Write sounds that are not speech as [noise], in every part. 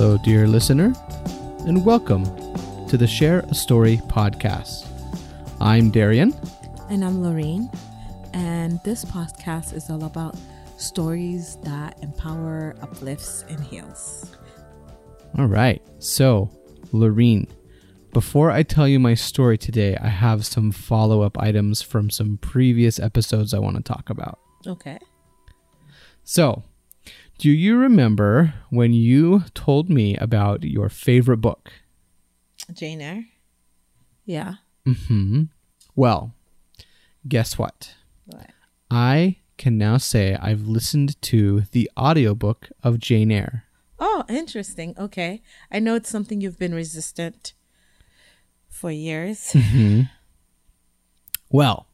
Hello, dear listener, and welcome to the Share a Story podcast. I'm Darian. And I'm Lorraine. And this podcast is all about stories that empower, uplifts, and heals. All right. So, Lorraine, before I tell you my story today, I have some follow up items from some previous episodes I want to talk about. Okay. So, do you remember when you told me about your favorite book? Jane Eyre. Yeah. Hmm. Well, guess what? What? I can now say I've listened to the audiobook of Jane Eyre. Oh, interesting. Okay. I know it's something you've been resistant for years. [laughs] Hmm. Well,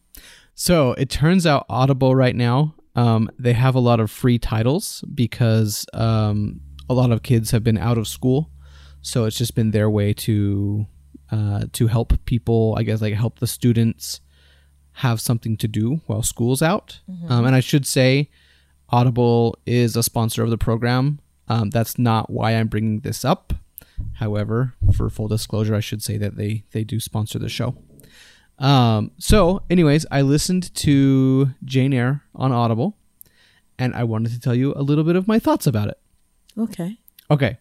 so it turns out Audible right now, um, they have a lot of free titles because um, a lot of kids have been out of school, so it's just been their way to uh, to help people. I guess like help the students have something to do while school's out. Um, and I should say, Audible is a sponsor of the program. Um, that's not why I'm bringing this up. However, for full disclosure, I should say that they they do sponsor the show. Um, so, anyways, I listened to Jane Eyre on Audible, and I wanted to tell you a little bit of my thoughts about it. okay. Okay,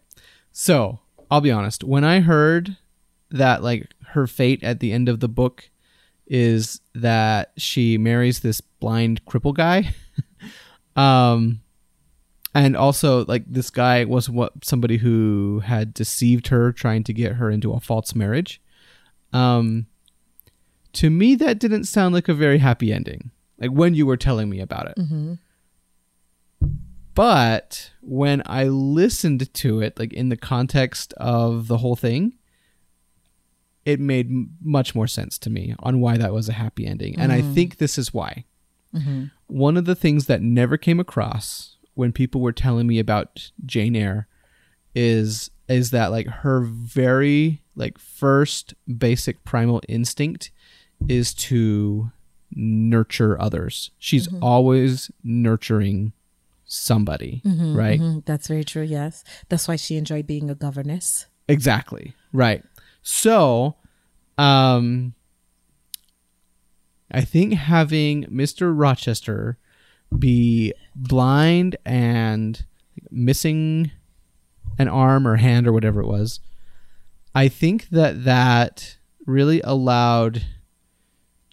so I'll be honest. When I heard that, like, her fate at the end of the book is that she marries this blind cripple guy, [laughs] um, and also like this guy was what somebody who had deceived her, trying to get her into a false marriage. Um, to me, that didn't sound like a very happy ending. Like when you were telling me about it. Mm-hmm. But when I listened to it, like in the context of the whole thing, it made m- much more sense to me on why that was a happy ending. And I mm-hmm. think this is why. Mm-hmm. One of the things that never came across when people were telling me about Jane Eyre is is that like her very like first basic primal instinct is to nurture others. She's always nurturing somebody, right? Mhm, That's very true. Yes. That's why she enjoyed being a governess. Exactly. Right. So, um I think having Mr. Rochester be blind and missing an arm or hand or whatever it was, I think that that really allowed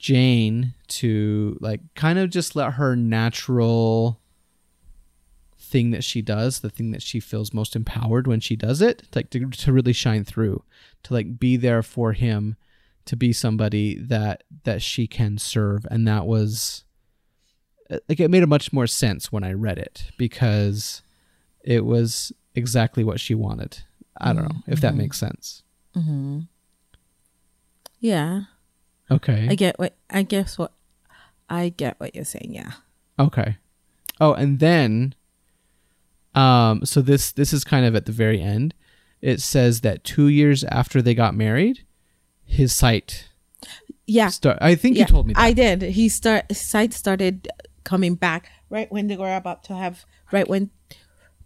Jane to like kind of just let her natural thing that she does, the thing that she feels most empowered when she does it, like to, to really shine through, to like be there for him, to be somebody that that she can serve, and that was like it made a much more sense when I read it because it was exactly what she wanted. I don't know if that makes sense. Hmm. Yeah. Okay. I get what I guess what I get what you're saying. Yeah. Okay. Oh, and then um so this this is kind of at the very end. It says that 2 years after they got married, his sight Yeah. start I think yeah, you told me that. I did. He start his sight started coming back right when they were about to have right when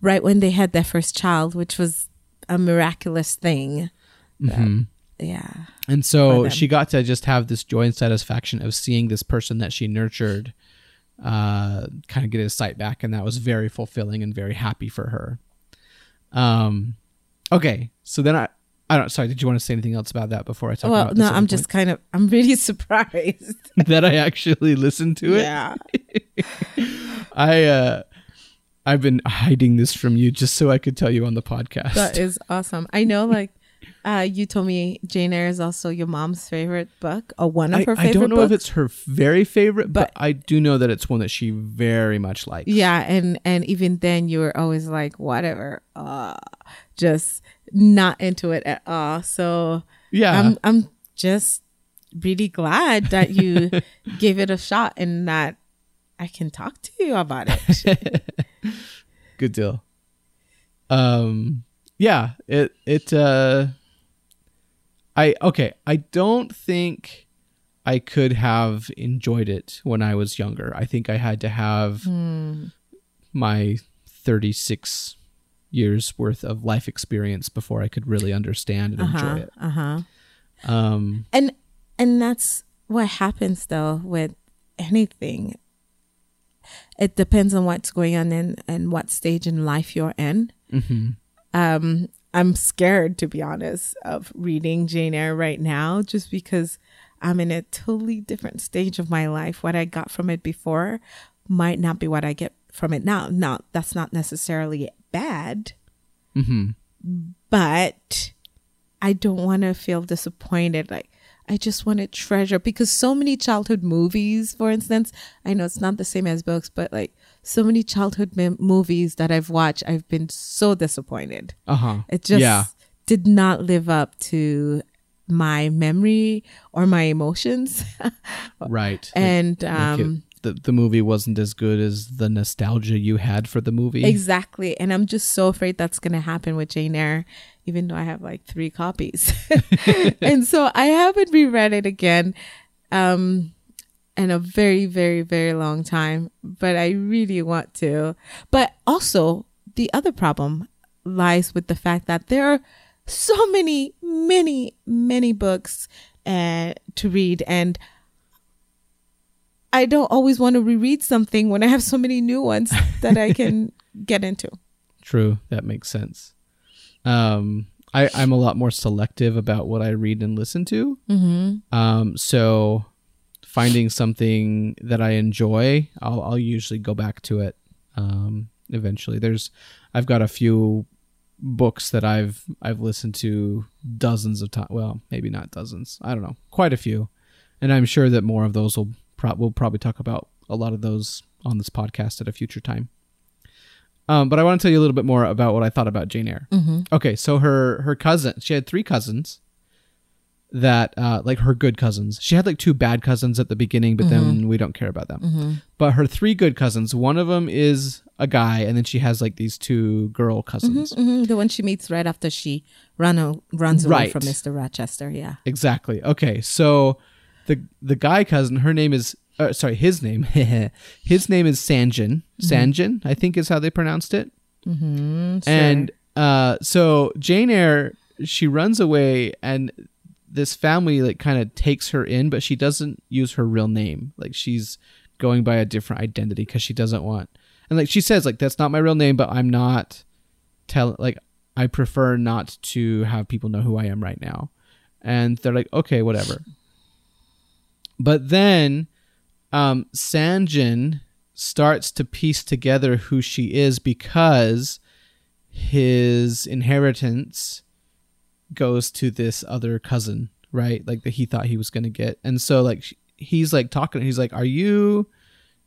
right when they had their first child, which was a miraculous thing. Mhm. Yeah. And so she got to just have this joy and satisfaction of seeing this person that she nurtured uh kind of get his sight back and that was very fulfilling and very happy for her. Um okay, so then I I don't sorry, did you want to say anything else about that before I talk Well, about no, I'm just kind of I'm really [laughs] surprised. [laughs] that I actually listened to it. yeah. [laughs] I uh I've been hiding this from you just so I could tell you on the podcast. That is awesome. I know like uh you told me Jane Eyre is also your mom's favorite book or one of I, her favorite I don't know books. if it's her very favorite, but, But- I do know that it's one that she very much likes. Yeah, and and even then you were always like whatever, uh just not into it at all. So Yeah. I'm I'm just really glad that you [laughs] gave it a shot and that I can talk to you about it. [laughs] Good deal. Um yeah, it it uh I okay, I don't think I could have enjoyed it when I was younger. I think I had to have Hmm. my 36 years worth of life experience before I could really understand and enjoy it. Uh huh. Um, And and that's what happens though with anything. It depends on what's going on and and what stage in life you're in. mhm. Um, I'm scared to be honest of reading Jane Eyre right now, just because I'm in a totally different stage of my life. What I got from it before might not be what I get from it now. Now, that's not necessarily bad, Mhm. but I don't want to feel disappointed. Like, I just want to treasure because so many childhood movies, for instance, I know it's not the same as books, but like so many childhood mem- movies that I've watched, I've been so disappointed. Uh-huh. It just Yeah. did not live up to my memory or my emotions. [laughs] Right. and Like um it- the the movie wasn't as good as the nostalgia you had for the movie. exactly. And I'm just so afraid that's gonna happen with Jane Eyre, even though I have like three copies. [laughs] [laughs] and so I haven't reread it again. Um in a very, very, very long time. But I really want to. But also the other problem lies with the fact that there are so many, many, many books uh, to read, and I don't always want to reread something when I have so many new ones that I can [laughs] get into. True, that makes sense. Um, I I'm a lot more selective about what I read and listen to. Mm-hmm. Um, so finding something that I enjoy, I'll I'll usually go back to it. Um, eventually, there's I've got a few books that I've I've listened to dozens of times. Well, maybe not dozens. I don't know, quite a few, and I'm sure that more of those will pro- we'll probably talk about a lot of those on this podcast at a future time. Um, but I want to tell you a little bit more about what I thought about Jane Eyre. Mm-hmm. Okay, so her her cousin, she had three cousins that uh like her good cousins. She had like two bad cousins at the beginning, but then we don't care about them. Mm-hmm. But her three good cousins, one of them is a guy and then she has like these two girl cousins. Mm-hmm. The one she meets right after she run o- runs away Right. from Mr. Rochester. Yeah. Exactly. Okay, so the the guy cousin, her name is uh, sorry, his name. [laughs] his name is St. John. Sanjin, I think is how they pronounced it. Mm-hmm. And uh, so Jane Eyre, she runs away, and this family like kind of takes her in, but she doesn't use her real name. Like she's going by a different identity because she doesn't want. And like she says, like that's not my real name, but I'm not tell like I prefer not to have people know who I am right now. And they're like, okay, whatever. But then um, St. John starts to piece together who she is because his inheritance goes to this other cousin, right? Like that he thought he was going to get. And so like he's like talking he's like, "Are you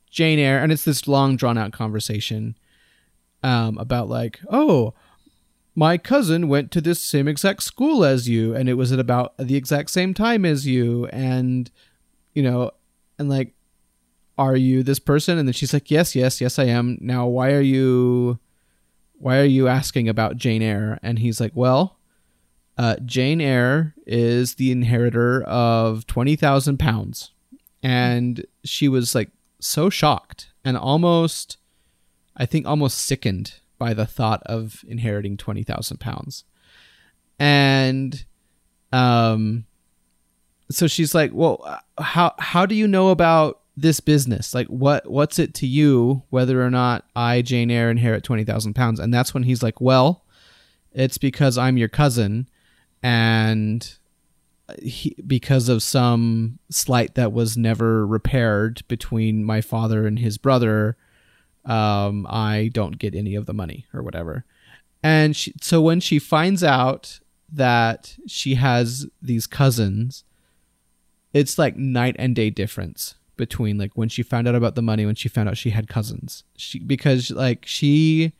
Jane Eyre?" And it's this long drawn out conversation um about like, "Oh, my cousin went to this same exact school as you and it was at about the exact same time as you and you know, and like are you this person and then she's like yes yes yes i am now why are you why are you asking about jane eyre and he's like well uh, jane eyre is the inheritor of 20000 pounds. And she was like so shocked and almost i think almost sickened by the thought of inheriting 20000 pounds. And um so she's like well how how do you know about this business? Like what what's it to you whether or not i jane eyre inherit 20000 pounds? And that's when he's like well it's because i'm your cousin and he, because of some slight that was never repaired between my father and his brother um i don't get any of the money or whatever. And she, so when she finds out that she has these cousins it's like night and day difference between like when she found out about the money when she found out she had cousins. She because like she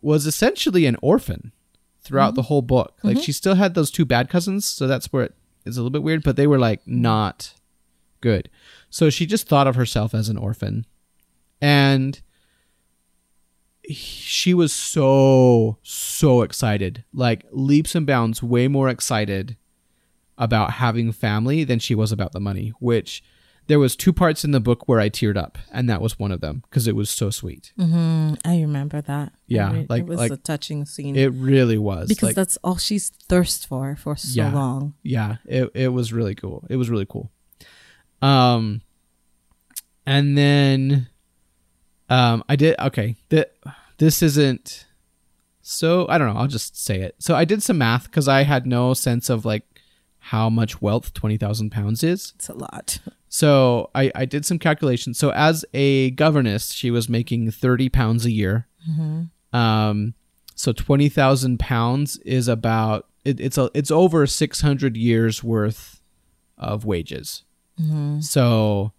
was essentially an orphan throughout the mm-hmm. whole book. Like mm-hmm. she still had those two bad cousins so that's where it is a little bit weird but they were like not good. So she just thought of herself as an orphan. And she was so so excited like leaps and bounds way more excited about having family than she was about the money which there was two parts in the book where I teared up, and that was one of them because it was so sweet. Mm, I remember that. Yeah, I like- it was like- a touching scene It really was because like, that's all she's thirst for for so Yeah. long. yeah, it it was really cool. It was really cool. Um, and then, um, I did okay. That this isn't so. I don't know. I'll just say it. So I did some math because I had no sense of like how much wealth twenty thousand pounds is. It's a lot. So I, I did some calculations. So as a governess, she was making thirty pounds a year. Um, so twenty thousand pounds is about it, it's a it's over six hundred years worth of wages. So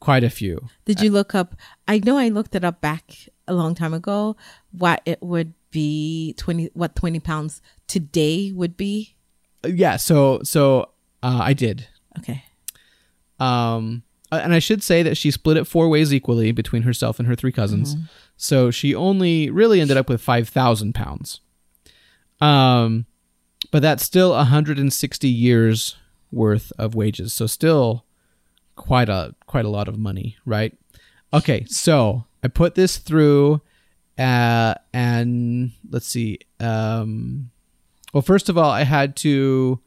quite a few. Did you look up? I know I looked it up back a long time ago. What it would be twenty? What twenty pounds today would be? Uh, Yeah. So so uh, I did. Okay. Um, uh, and I should say that she split it four ways equally between herself and her three cousins. So she only really ended up with 5,000 pounds. Um, but that's still 160 years worth of wages. So still quite a quite a lot of money, right? Okay, so I put this through uh and let's see. Um well first of all, I had to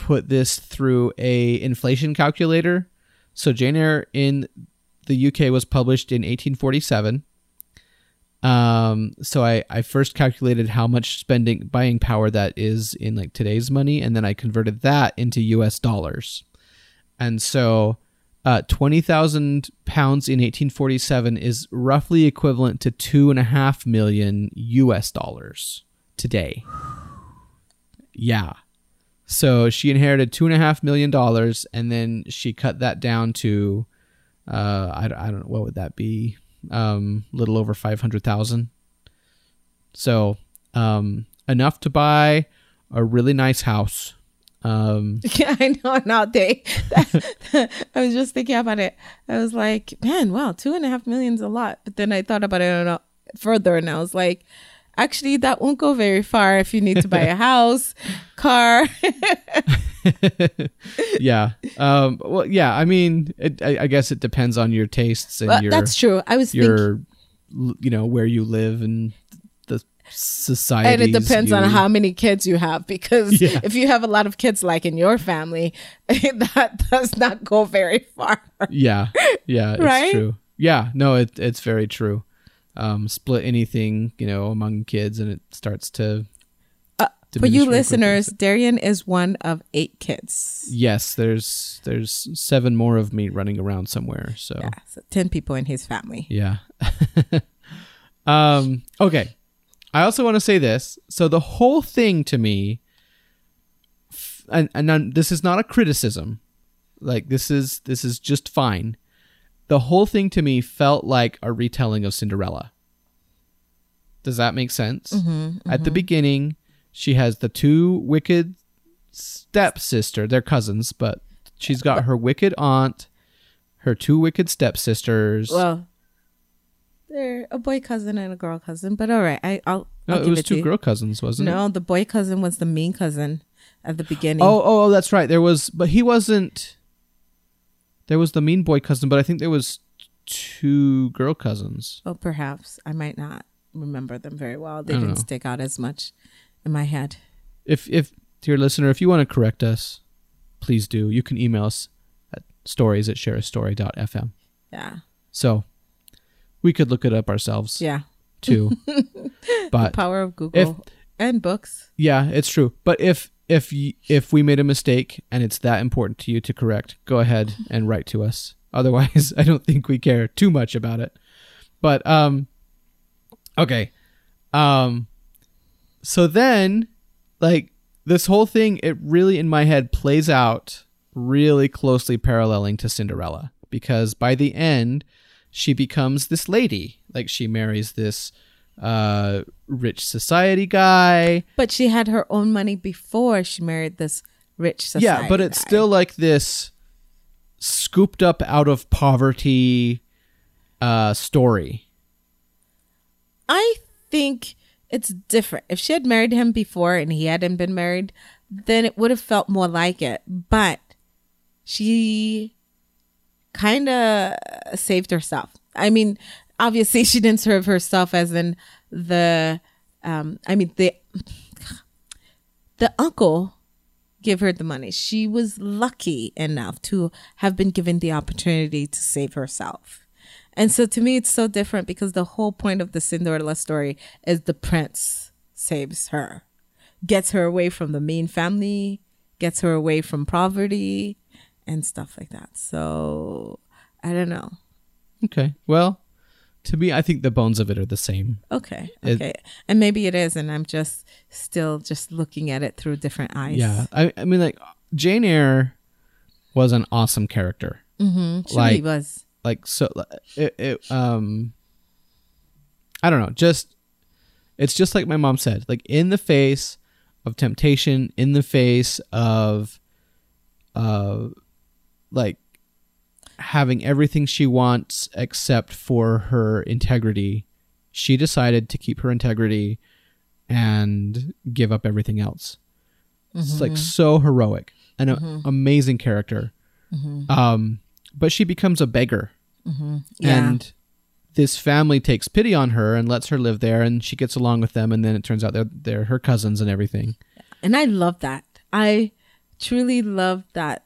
put this through a inflation calculator. So Jane Eyre in the UK was published in 1847. Um, so I, I first calculated how much spending buying power that is in like today's money, and then I converted that into US dollars. And so uh, 20,000 pounds in 1847 is roughly equivalent to two and a half million US dollars today. Yeah. So she inherited two and a half million dollars, and then she cut that down to, uh, I, I don't know what would that be, um, a little over five hundred thousand. So, um, enough to buy a really nice house. Um, [laughs] Yeah, I know. Now they, [laughs] I was just thinking about it. I was like, man, wow, two and a half million's a lot. But then I thought about it further, and I was like, actually, that won't go very far if you need to buy a [laughs] house, car. [laughs] yeah. Um, well, yeah. I mean, it, I, I guess it depends on your tastes and But your that's true. I was your, l- you know, where you live and the society. and it depends on how many kids you have because Yeah. if you have a lot of kids, like in your family, [laughs] that does not go very far. Yeah, yeah, it's Right? true. Yeah, no, it it's very true. Um, split anything, you know, among kids, and it starts to. Uh, For you very quickly. listeners, Darian is one of eight kids. yes, there's there's seven more of me running around somewhere. So Yeah, so ten people in his family. yeah. [laughs] um. Okay. I also want to say this. So the whole thing to me, and and none- this is not a criticism. Like this is this is just fine. The whole thing to me felt like a retelling of Cinderella. Does that make sense? Mm-hmm, at the mm-hmm. beginning, she has the two wicked stepsister. They're cousins, but she's got her wicked aunt, her two wicked stepsisters. Well, they're a boy cousin and a girl cousin, but all right, I, I'll. no, I'll it was it two you. girl cousins, wasn't it? No, the boy cousin was the mean cousin at the beginning. Oh, oh, oh, that's right. There was, but he wasn't. There was the mean boy cousin, but I think there was two girl cousins. Oh, perhaps I might not remember them very well. They didn't know. stick out as much in my head. If, if dear listener, if you want to correct us, please do. You can email us at stories at shareastory.fm. Yeah, So we could look it up ourselves yeah. too. [laughs] but Power of Google and books. yeah, it's true. But if if y- if we made a mistake and it's that important to you to correct, go ahead and write to us. [laughs] Otherwise, I don't think we care too much about it. But um okay. Um so then like this whole thing it really in my head plays out really closely paralleling to Cinderella because by the end she becomes this lady. Like she marries this uh rich society guy. But she had her own money before she married this rich society. yeah, but it's guy. still like this scooped up out of poverty uh story. I think it's different. If she had married him before and he hadn't been married, then it would have felt more like it. But she kind of saved herself. I mean, obviously [laughs] she didn't serve herself as in the um I mean the the uncle give her the money. She was lucky enough to have been given the opportunity to save herself. And so to me it's so different because the whole point of the Cinderella story is the prince saves her. Gets her away from the mean family, gets her away from poverty and stuff like that. So I don't know. Okay. Well, to me, I think the bones of it are the same. Okay. It- Okay. and maybe it is, and I'm just still just looking at it through different eyes. Yeah. I, I mean, like, Jane Eyre was an awesome character. Mm-hmm. She Like- really was. Like, so, it, it, um, I don't know. Just, it's just like my mom said, like, in the face of temptation, in the face of, uh, like, having everything she wants except for her integrity, she decided to keep her integrity and give up everything else. It's Mm-hmm. like so heroic, an a- amazing character. Um, but she becomes a beggar, Mm-hmm. Yeah. and this family takes pity on her and lets her live there, and she gets along with them. And then it turns out they're they're her cousins and everything. and I love that. I truly love that.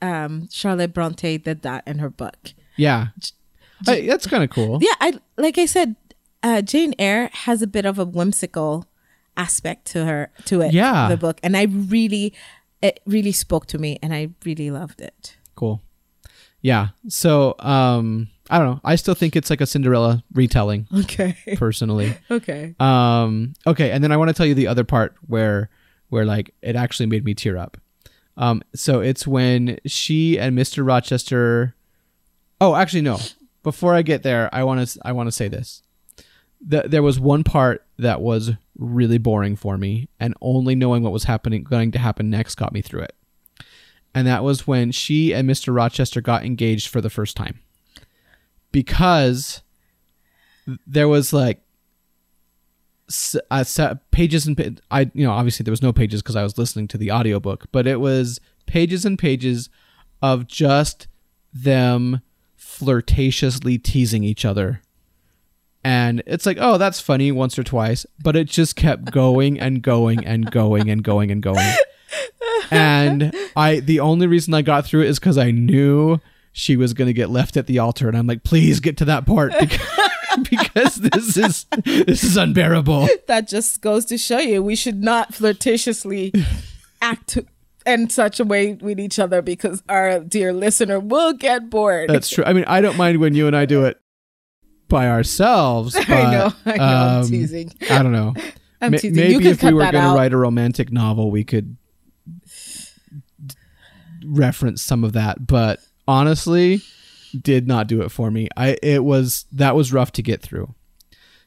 Um, Charlotte Bronte did that in her book. Yeah, I, that's kind of cool. Yeah, I like I said, uh, Jane Eyre has a bit of a whimsical aspect to her to it. Yeah. the book, and I really, it really spoke to me, and I really loved it. Cool. Yeah. So, um, I don't know. I still think it's like a Cinderella retelling, Okay, [laughs] personally. okay. Um, okay, and then I want to tell you the other part where where like it actually made me tear up. Um, so it's when she and Mr. Rochester. Oh, actually, no. Before I get there, I want to I want to say this. The, there was one part that was really boring for me, and only knowing what was happening going to happen next got me through it. And that was when she and Mr. Rochester got engaged for the first time. Because there was like s- uh, pages and I you know obviously there was no pages because I was listening to the audiobook but it was pages and pages of just them flirtatiously teasing each other. And it's like oh that's funny once or twice but it just kept going and going and going and going and going. And I the only reason I got through it is because I knew she was going to get left at the altar and I'm like please get to that part because, [laughs] because this is this is unbearable that just goes to show you we should not flirtatiously act in such a way with each other because our dear listener will get bored. That's true. I mean, I don't mind when you and I do it by ourselves. [laughs] But, I know, I know, I'm um, teasing. I don't know. [laughs] I'm Ma- teasing. Maybe if we were going to write a romantic novel, we could d- reference some of that. But honestly, did not do it for me. I it was that was rough to get through.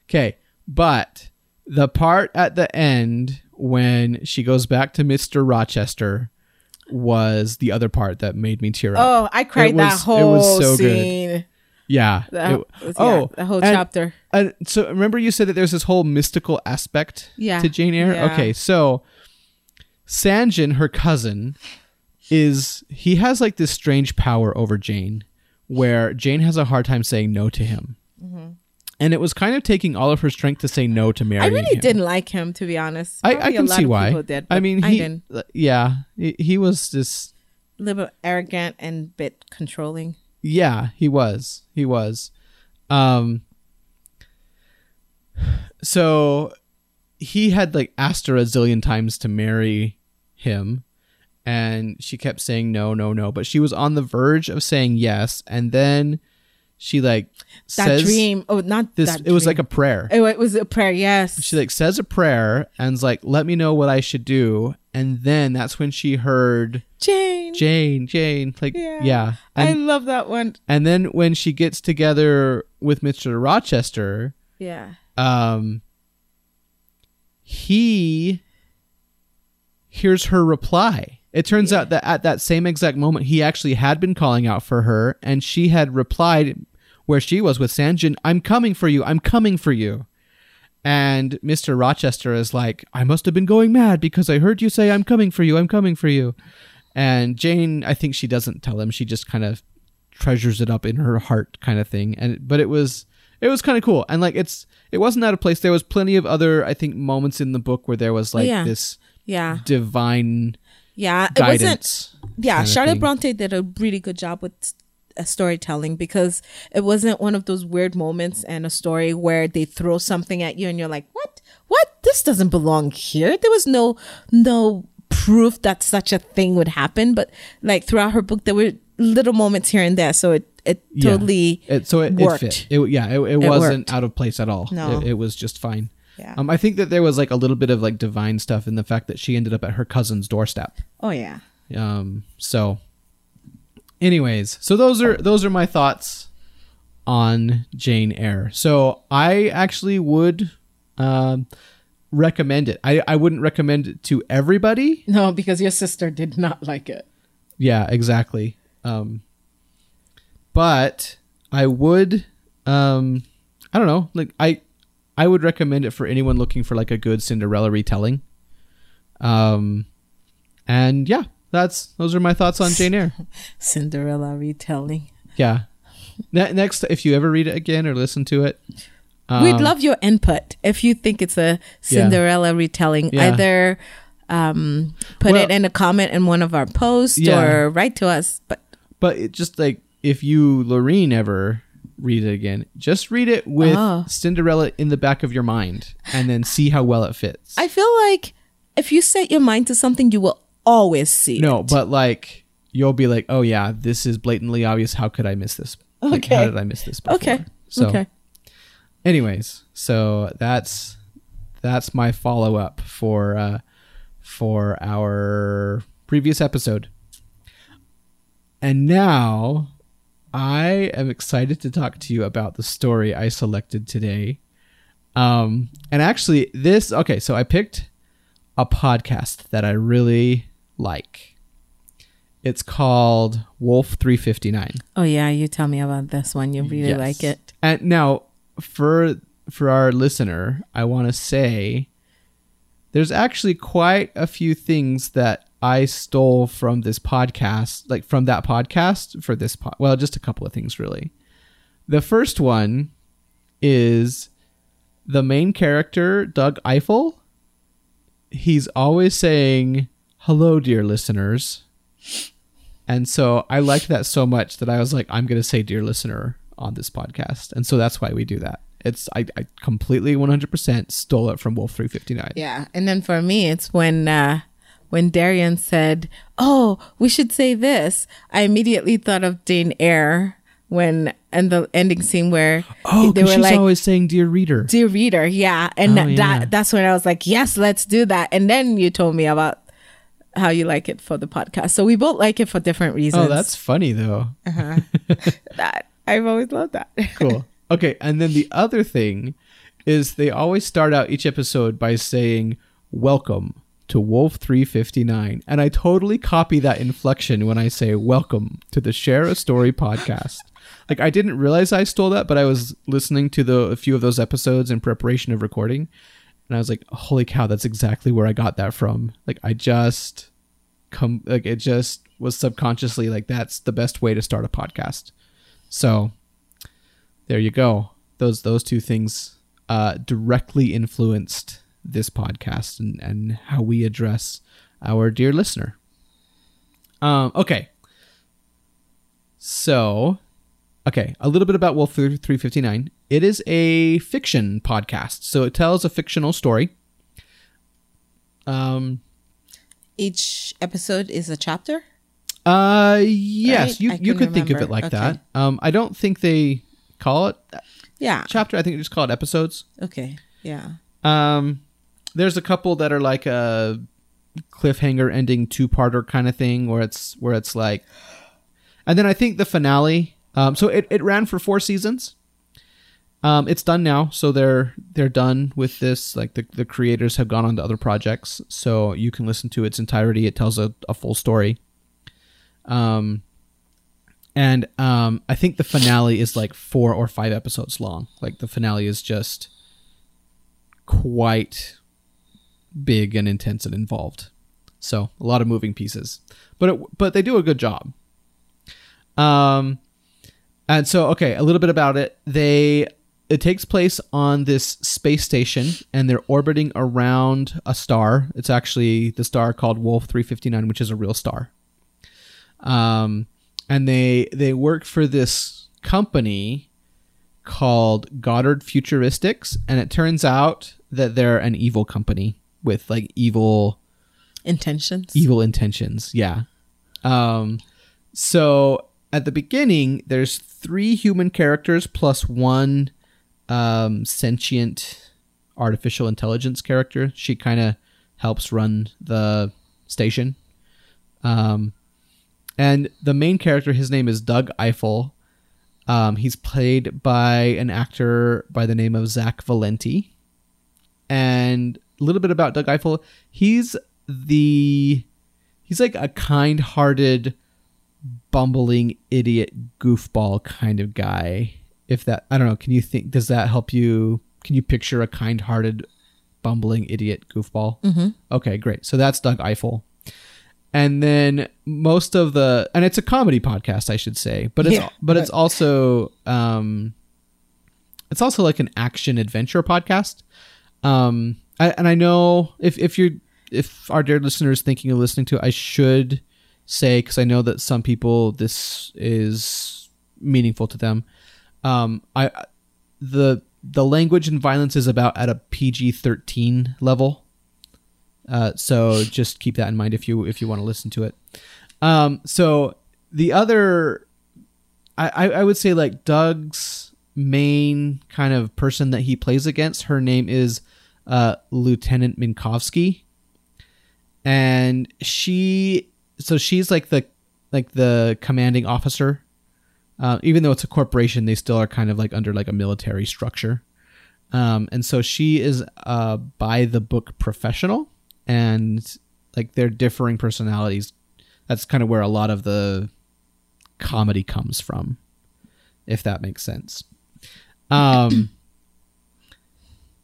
Okay, but the part at the end when she goes back to Mister Rochester was the other part that made me tear up. Oh, I cried It that was- it whole was so good. scene. yeah. That, It- yeah, oh, the whole and- chapter. And so remember you said that there's this whole mystical aspect Yeah, to Jane Eyre? yeah. Okay, so St. John, her cousin, is he has like this strange power over Jane where Jane has a hard time saying no to him. And it was kind of taking all of her strength to say no to Mm-hmm. I really him. didn't like him, to be honest. I, I a can see why. people Did, I mean, I he, didn't. yeah, he, he was just, A little bit arrogant and bit controlling. yeah, he was, he was. Um, so he had like asked her a zillion times to marry him and she kept saying no no no but she was on the verge of saying yes and then she like That says dream. Oh, not this that it was dream. like a prayer Oh, it was a prayer. Yes. she like says a prayer and's like let me know what i should do and then that's when she heard Jane. jane jane like Yeah. yeah, I love that one. and then when she gets together with mr rochester Yeah. um he hears her reply it turns out that at that same exact moment he actually had been calling out for her and she had replied where she was with St. John i'm coming for you. I'm coming for you. And mr rochester is like i must have been going mad because i heard you say i'm coming for you. I'm coming for you and jane i think she doesn't tell him. She just kind of treasures it up in her heart kind of thing. And but it was it was kind of cool. And like it's it wasn't out of place. There was plenty of other i think moments in the book where there was like Yeah. this Yeah. divine Yeah. It wasn't yeah charlotte bronte did a really good job with uh, storytelling because it wasn't one of those weird moments in a story where they throw something at you and you're like what what this doesn't belong here there was no no proof that such a thing would happen but like throughout her book there were little moments here and there so it it Yeah. totally it, so it, it worked. fit it, yeah it, it, wasn't worked. out of place at all No. it, it was just fine yeah. Um i think that there was like a little bit of like divine stuff in the fact that she ended up at her cousin's doorstep. Oh yeah. Um so anyways so those are those are my thoughts on jane eyre. So i actually would um recommend it. I i wouldn't recommend it to everybody. No because your sister did not [laughs] like it. Yeah exactly. Um but i would um i don't know. Like i i would recommend it for anyone looking for like a good cinderella retelling um and yeah that's those are my thoughts on jane eyre [laughs] cinderella retelling Yeah. Ne- next, if you ever read it again or listen to it, um, We'd love your input if you think it's a Cinderella retelling. Yeah. Either um, put Well- it in a comment in one of our posts Yeah. or write to us. But But it just like if you, Lorraine, ever read it again, just read it with Oh. Cinderella in the back of your mind, and then see how well it fits. I feel like if you set your mind to something, you will always see no, it. but like you'll be like, oh yeah, this is blatantly obvious. How could I miss this? Like, how did I miss this? Before? Okay. So, okay. anyways, so that's that's my follow up for uh, for our previous episode. And now I am excited to talk to you about the story I selected today. Um, and actually, this okay. So I picked a podcast that I really like. It's called Wolf Three Fifty Nine. Oh yeah, you tell me about this one. You really Yes. like it. And now for for our listener, I want to say there's actually quite a few things that I stole from this podcast, like from that podcast for this pod. Well, just a couple of things really. The first one is the main character, Doug Eiffel. He's always saying, "Hello, dear listeners." And so I liked that so much that I was like, I'm going to say dear listener on this podcast. And so that's why we do that. It's I, I completely 100% stole it from Wolf 359. Yeah, and then for me, it's when uh, when Darian said, "Oh, we should say this." I immediately thought of Jane Eyre when and the ending scene where Oh, they were she's like, always saying dear reader. "Dear reader," yeah, and Oh, that, yeah. that that's when I was like, "Yes, let's do that." And then you told me about how you like it for the podcast, so we both like it for different oh, reasons. Oh, that's funny though. Uh-huh. [laughs] that. I've always loved that. Cool. Okay, and then the other thing is they always start out each episode by saying welcome to Wolf 359. And I totally copy that inflection when I say welcome to the Share a Story podcast. [laughs] Like I didn't realize I stole that, but I was listening to the a few of those episodes in preparation of recording, and I was like, "Holy cow, that's exactly where I got that from." Like I just come like it just was subconsciously like that's the best way to start a podcast. So there you go. Those those two things uh, directly influenced this podcast and, and how we address our dear listener. Um, okay. So, okay, a little bit about Wolf 359. It is a fiction podcast, so it tells a fictional story. Um, Each episode is a chapter. uh, yes, Right? you I you could think of it like Okay. that. Um, I don't think they call it Yeah. chapter. I think they just call it episodes. Okay. Yeah. Um, there's a couple that are like a cliffhanger ending two parter kind of thing where it's where it's like, and then I think the finale. Um, so it, it ran for four seasons. Um, it's done now, so they're they're done with this. Like the the creators have gone on to other projects, so you can listen to its entirety. It tells a, a full story. Um, and um, I think the finale is like four or five episodes long. Like the finale is just quite big and intense and involved. So a lot of moving pieces, but it, but they do a good job. Um, And so, okay, a little bit about it. They it takes place on this space station, and they're orbiting around a star. It's actually the star called Wolf 359, which is a real star. Um, and they they work for this company called Goddard Futuristics, and it turns out that they're an evil company with like evil Intentions. evil intentions. Yeah. Um, so at the beginning, there's three human characters plus one um, sentient artificial intelligence character. She kind of helps run the station. Um, and the main character, his name is Doug Eiffel. Um, he's played by an actor by the name of Zach Valenti. And little bit about Doug Eiffel. He's the he's like a kind-hearted bumbling idiot goofball kind of guy if that i don't know can you think does that help you can you picture a kind-hearted bumbling idiot goofball Mm-hmm. okay great so that's doug eiffel and then most of the and it's a comedy podcast i should say but it's Yeah. but it's also um it's also like an action adventure podcast um I, and i know if if you're if our dear listeners thinking of listening to it i should say because i know that some people this is meaningful to them. Um i the the language and violence is about at a pg-13 level. Uh, so [laughs] just keep that in mind if you if you want to listen to it. Um so the other I, I I would say like Doug's main kind of person that he plays against, her name is uh, Lieutenant Minkowski, and she so she's like the like the commanding officer. Uh, even though it's a corporation, they still are kind of like under like a military structure. Um, and so she is a by the book professional, and like their differing personalities. That's kind of where a lot of the comedy comes from, if that makes sense. Um,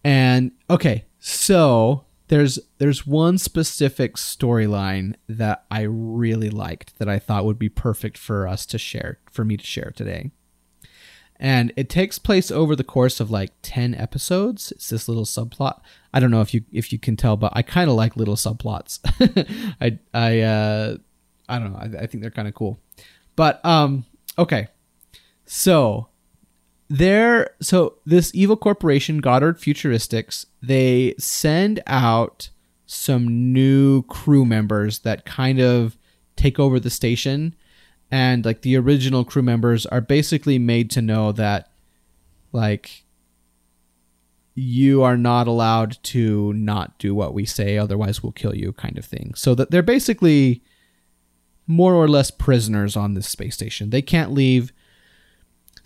and okay, so there's there's one specific storyline that I really liked that I thought would be perfect for us to share for me to share today. And it takes place over the course of like 10 episodes. It's this little subplot. I don't know if you if you can tell, but I kind of like little subplots. [laughs] I I uh I don't know. I, I think they're kind of cool. But um okay. So there so this evil corporation Goddard Futuristics, they send out some new crew members that kind of take over the station. And like the original crew members are basically made to know that like you are not allowed to not do what we say otherwise we'll kill you kind of thing. So that they're basically more or less prisoners on this space station. They can't leave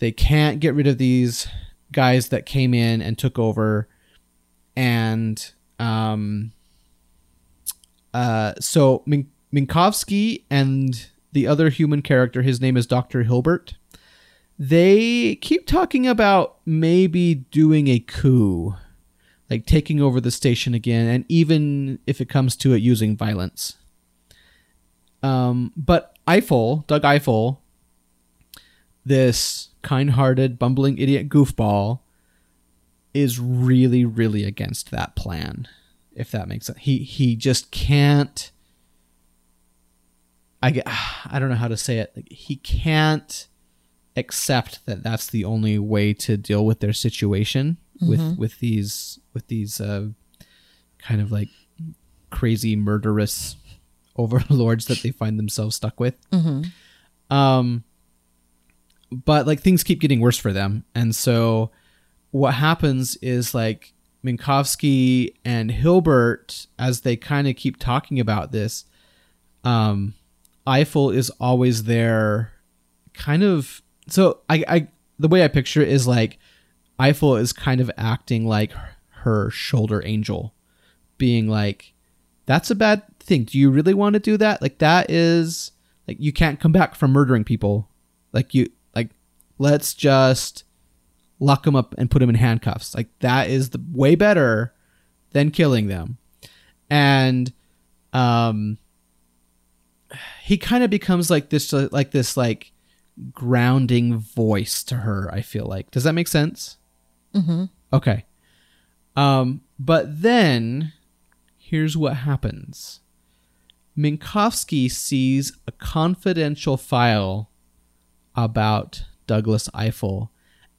they can't get rid of these guys that came in and took over and um uh so Min- Minkowski and the other human character his name is Dr. Hilbert they keep talking about maybe doing a coup like taking over the station again and even if it comes to it using violence um but Eiffel Doug Eiffel this kind-hearted bumbling idiot goofball is really really against that plan if that makes sense. He he just can't i get [sighs] i don't know how to say it. Like, he can't accept that that's the only way to deal with their situation with with these with these uh kind of like crazy murderous [laughs] overlords that they find themselves stuck with. Mm-hmm. um but like things keep getting worse for them. And so what happens is like minkowski and hilbert as they kind of keep talking about this um eiffel is always there kind of so i i the way i picture it is like eiffel is kind of acting like her shoulder angel being like that's a bad thing. Do you really want to do that? Like that is like you can't come back from murdering people. Like you let's just lock them up and put them in handcuffs like that is the way better than killing them and um he kind of becomes like this like this like grounding voice to her. I feel like. Does that make sense? Mm-hmm. Okay. Um, but then here's what happens. Minkowski sees a confidential file about Douglas Eiffel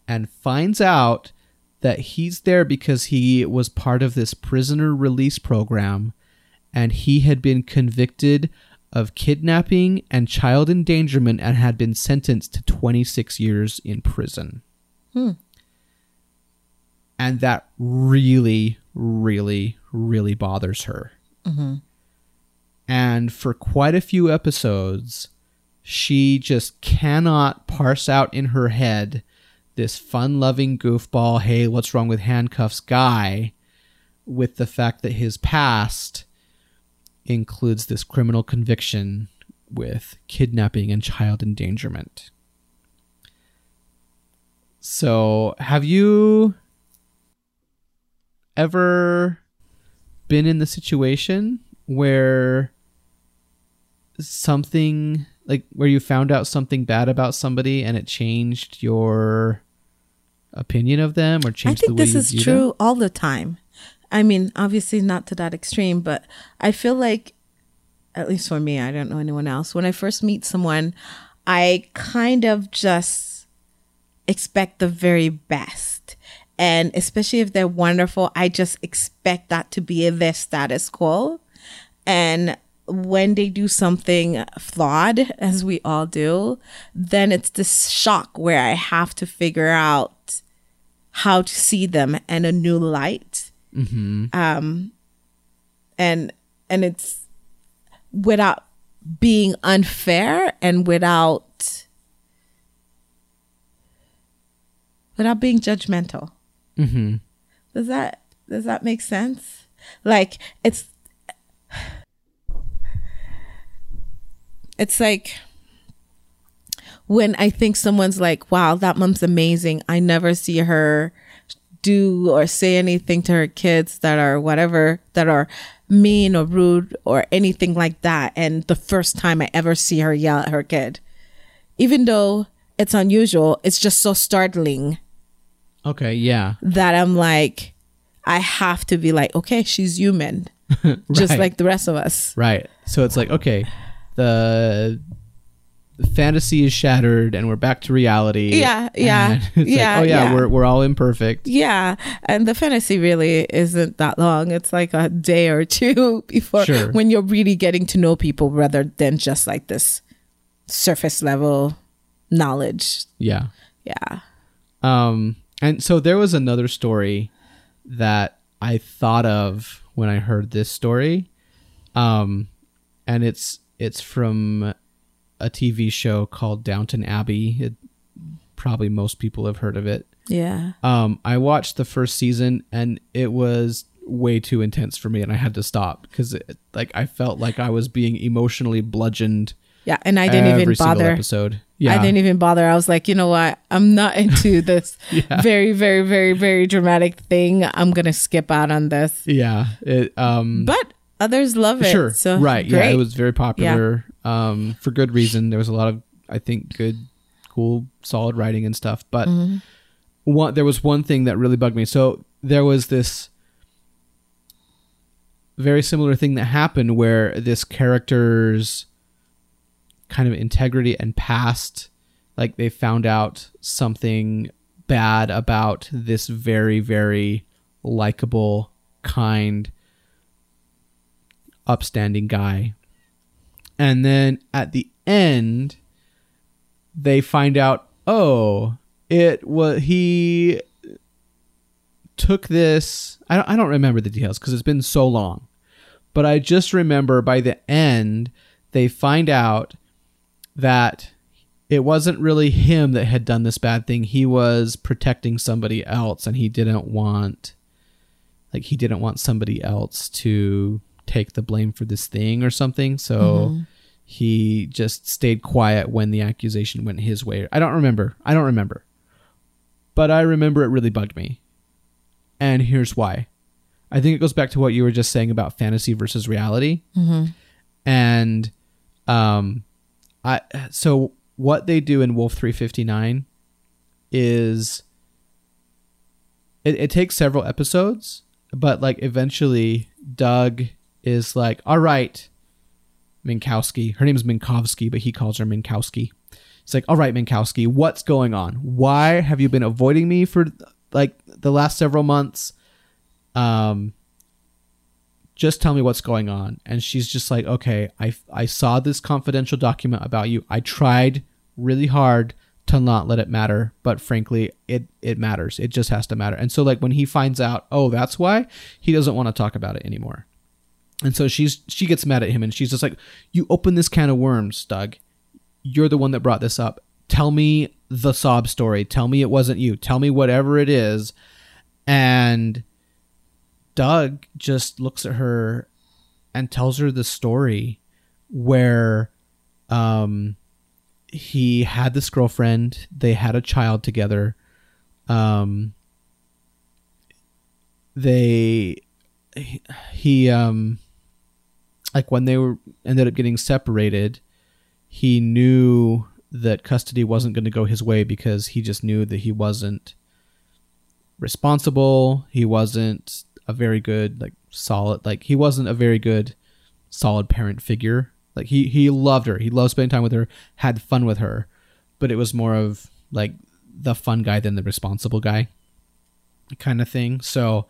and finds out that he's there because he was part of this prisoner release program and he had been convicted of kidnapping and child endangerment and had been sentenced to 26 years in prison. Hmm. And that really, really, really bothers her. And for quite a few episodes, she just cannot parse out in her head this fun loving goofball, hey, what's wrong with handcuffs guy, with the fact that his past includes this criminal conviction with kidnapping and child endangerment. So, have you ever been in the situation where something like where you found out something bad about somebody and it changed your opinion of them or changed the think this is true them? all the time. I mean, obviously not to that extreme, but I feel like, at least for me, I don't know anyone else. When I first meet someone, I kind of just expect the very best. And especially if they're wonderful, I just expect that to be their status quo. And when they do something flawed, as we all do, then it's this shock where I have to figure out how to see them in a new light. Um, and and it's without being unfair and without without being judgmental. Mhm. Does that does that make sense? Like it's it's like when I think someone's like, wow, that mom's amazing. I never see her do or say anything to her kids that are whatever, that are mean or rude or anything like that. And the first time I ever see her yell at her kid, even though it's unusual, it's just so startling Okay, yeah. that I'm like, I have to be like, okay, she's human, [laughs] just like the rest of us. Right. So it's like, okay, the, fantasy is shattered and we're back to reality. Yeah, yeah, [laughs] yeah, like, oh yeah, yeah. we're we're all imperfect. Yeah, and the fantasy really isn't that long. It's like a day or two [laughs] before Sure. when you're really getting to know people rather than just like this surface level knowledge. Yeah. Yeah. Um, and so there was another story that I thought of when I heard this story. Um, and it's it's from a TV show called Downton Abbey. It, probably most people have heard of it. Yeah. Um, I watched the first season and it was way too intense for me, and I had to stop because like I felt like I was being emotionally bludgeoned. Yeah. And I didn't even bother. episode. Yeah, I didn't even bother. I was like, you know what? I'm not into [laughs] this Yeah. very, very, very, very dramatic thing. I'm gonna skip out on this. yeah. It um, But others love it. sure, So right? Yeah, it was very popular. Um, for good reason. There was a lot of I think good, cool, solid writing and stuff. But Mm-hmm. one there was one thing that really bugged me. So there was this very similar thing that happened where this character's kind of integrity and past like they found out something bad about this very very likable kind upstanding guy. And then at the end they find out oh it was he took this I don't, I don't remember the details because it's been so long but i just remember by the end they find out that it wasn't really him that had done this bad thing. He was protecting somebody else and he didn't want like he didn't want somebody else to take the blame for this thing or something. So he just stayed quiet when the accusation went his way. I don't remember. I don't remember. But i remember it really bugged me. And here's why. I think it goes back to what you were just saying about fantasy versus reality. And um i so what they do in Wolf 359 is it, it takes several episodes, but like eventually Doug is like, all right, Minkowski. Her name is Minkowski, but he calls her Minkowski. It's like, all right, Minkowski, what's going on? Why have you been avoiding me for like the last several months? Um, just tell me what's going on. And she's just like, okay, I, I saw this confidential document about you. I tried really hard to not let it matter, but frankly, it, it matters. It just has to matter. And so like when he finds out, oh, that's why he doesn't want to talk about it anymore. And so she's she gets mad at him and she's just like, "You open this can of worms, Doug. You're the one that brought this up. Tell me the sob story. Tell me it wasn't you. Tell me whatever it is." And Doug just looks at her and tells her the story where um he had this girlfriend, they had a child together. Um they he, um like when they were ended up getting separated, he knew that custody wasn't going to go his way because he just knew that he wasn't responsible. He wasn't a very good like solid like he wasn't a very good solid parent figure. Like he he loved her. He loved spending time with her, had fun with her, but it was more of like the fun guy than the responsible guy kind of thing. So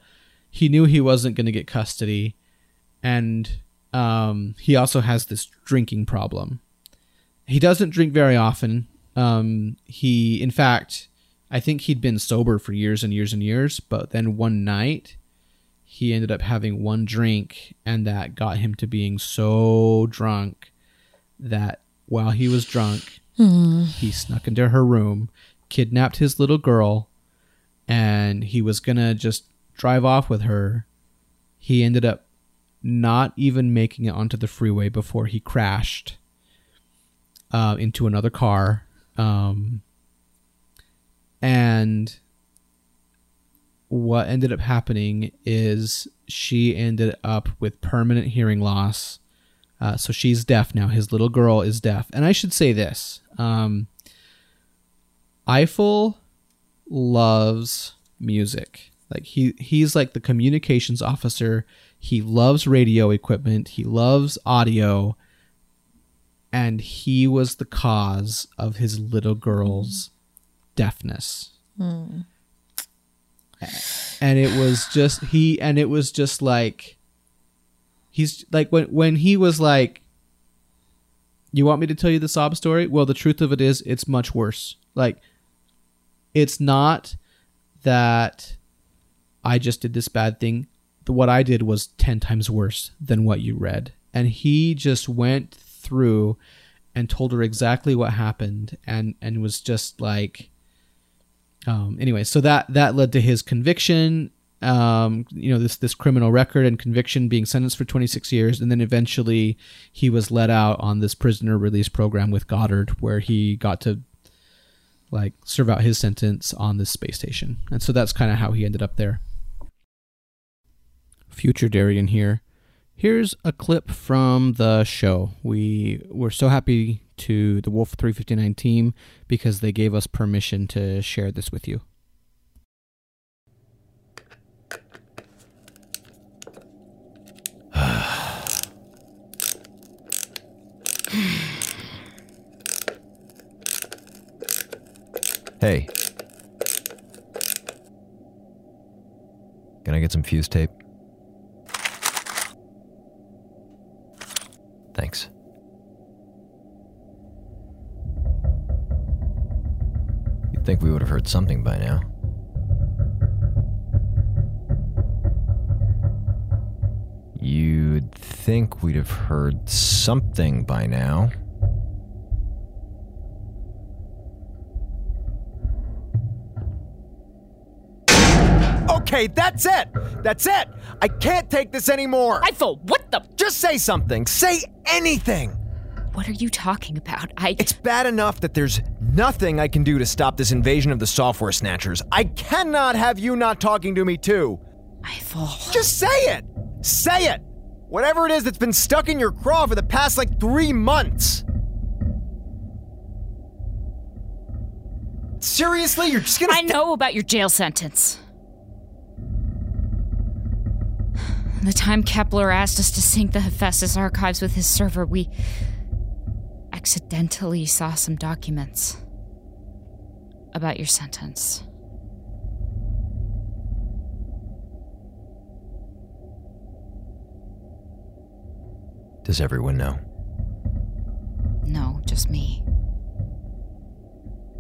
he knew he wasn't going to get custody and um, he also has this drinking problem. He doesn't drink very often. Um, he, in fact, I think he'd been sober for years and years and years, but then one night he ended up having one drink, and that got him to being so drunk that while he was drunk, Hmm. he snuck into her room, kidnapped his little girl, and he was gonna just drive off with her. He ended up not even making it onto the freeway before he crashed uh, into another car. Um, and what ended up happening is she ended up with permanent hearing loss. Uh, so she's deaf now. His little girl is deaf. And I should say this um, Eiffel loves music. Like he he's like the communications officer. He loves radio equipment. He loves audio. And he was the cause of his little girl's deafness. And it was just he and it was just like he's like when when he was like you want me to tell you the sob story? Well, the truth of it is it's much worse. Like it's not that I just did this bad thing. What I did was 10 times worse than what you read. And he just went through and told her exactly what happened and and was just like um anyway, so that that led to his conviction um you know this this criminal record and conviction being sentenced for 26 years and then eventually he was let out on this prisoner release program with Goddard where he got to like serve out his sentence on this space station. And so that's kind of how he ended up there. Future Darian here. Here's a clip from the show. We were so happy to the Wolf 359 team because they gave us permission to share this with you. [sighs] Hey. Can I get some fuse tape? Thanks. You'd think we would have heard something by now. You'd think we'd have heard something by now. Okay, that's it. That's it. I can't take this anymore. Eiffel, what the? Just say something. Say anything. What are you talking about? I. It's bad enough that there's nothing I can do to stop this invasion of the software snatchers. I cannot have you not talking to me too. Eiffel. Just say it. Say it. Whatever it is that's been stuck in your craw for the past like three months. seriously? You're just gonna. I know about your jail sentence. The time Kepler asked us to sync the Hephaestus archives with his server, we accidentally saw some documents about your sentence. Does everyone know? No, just me.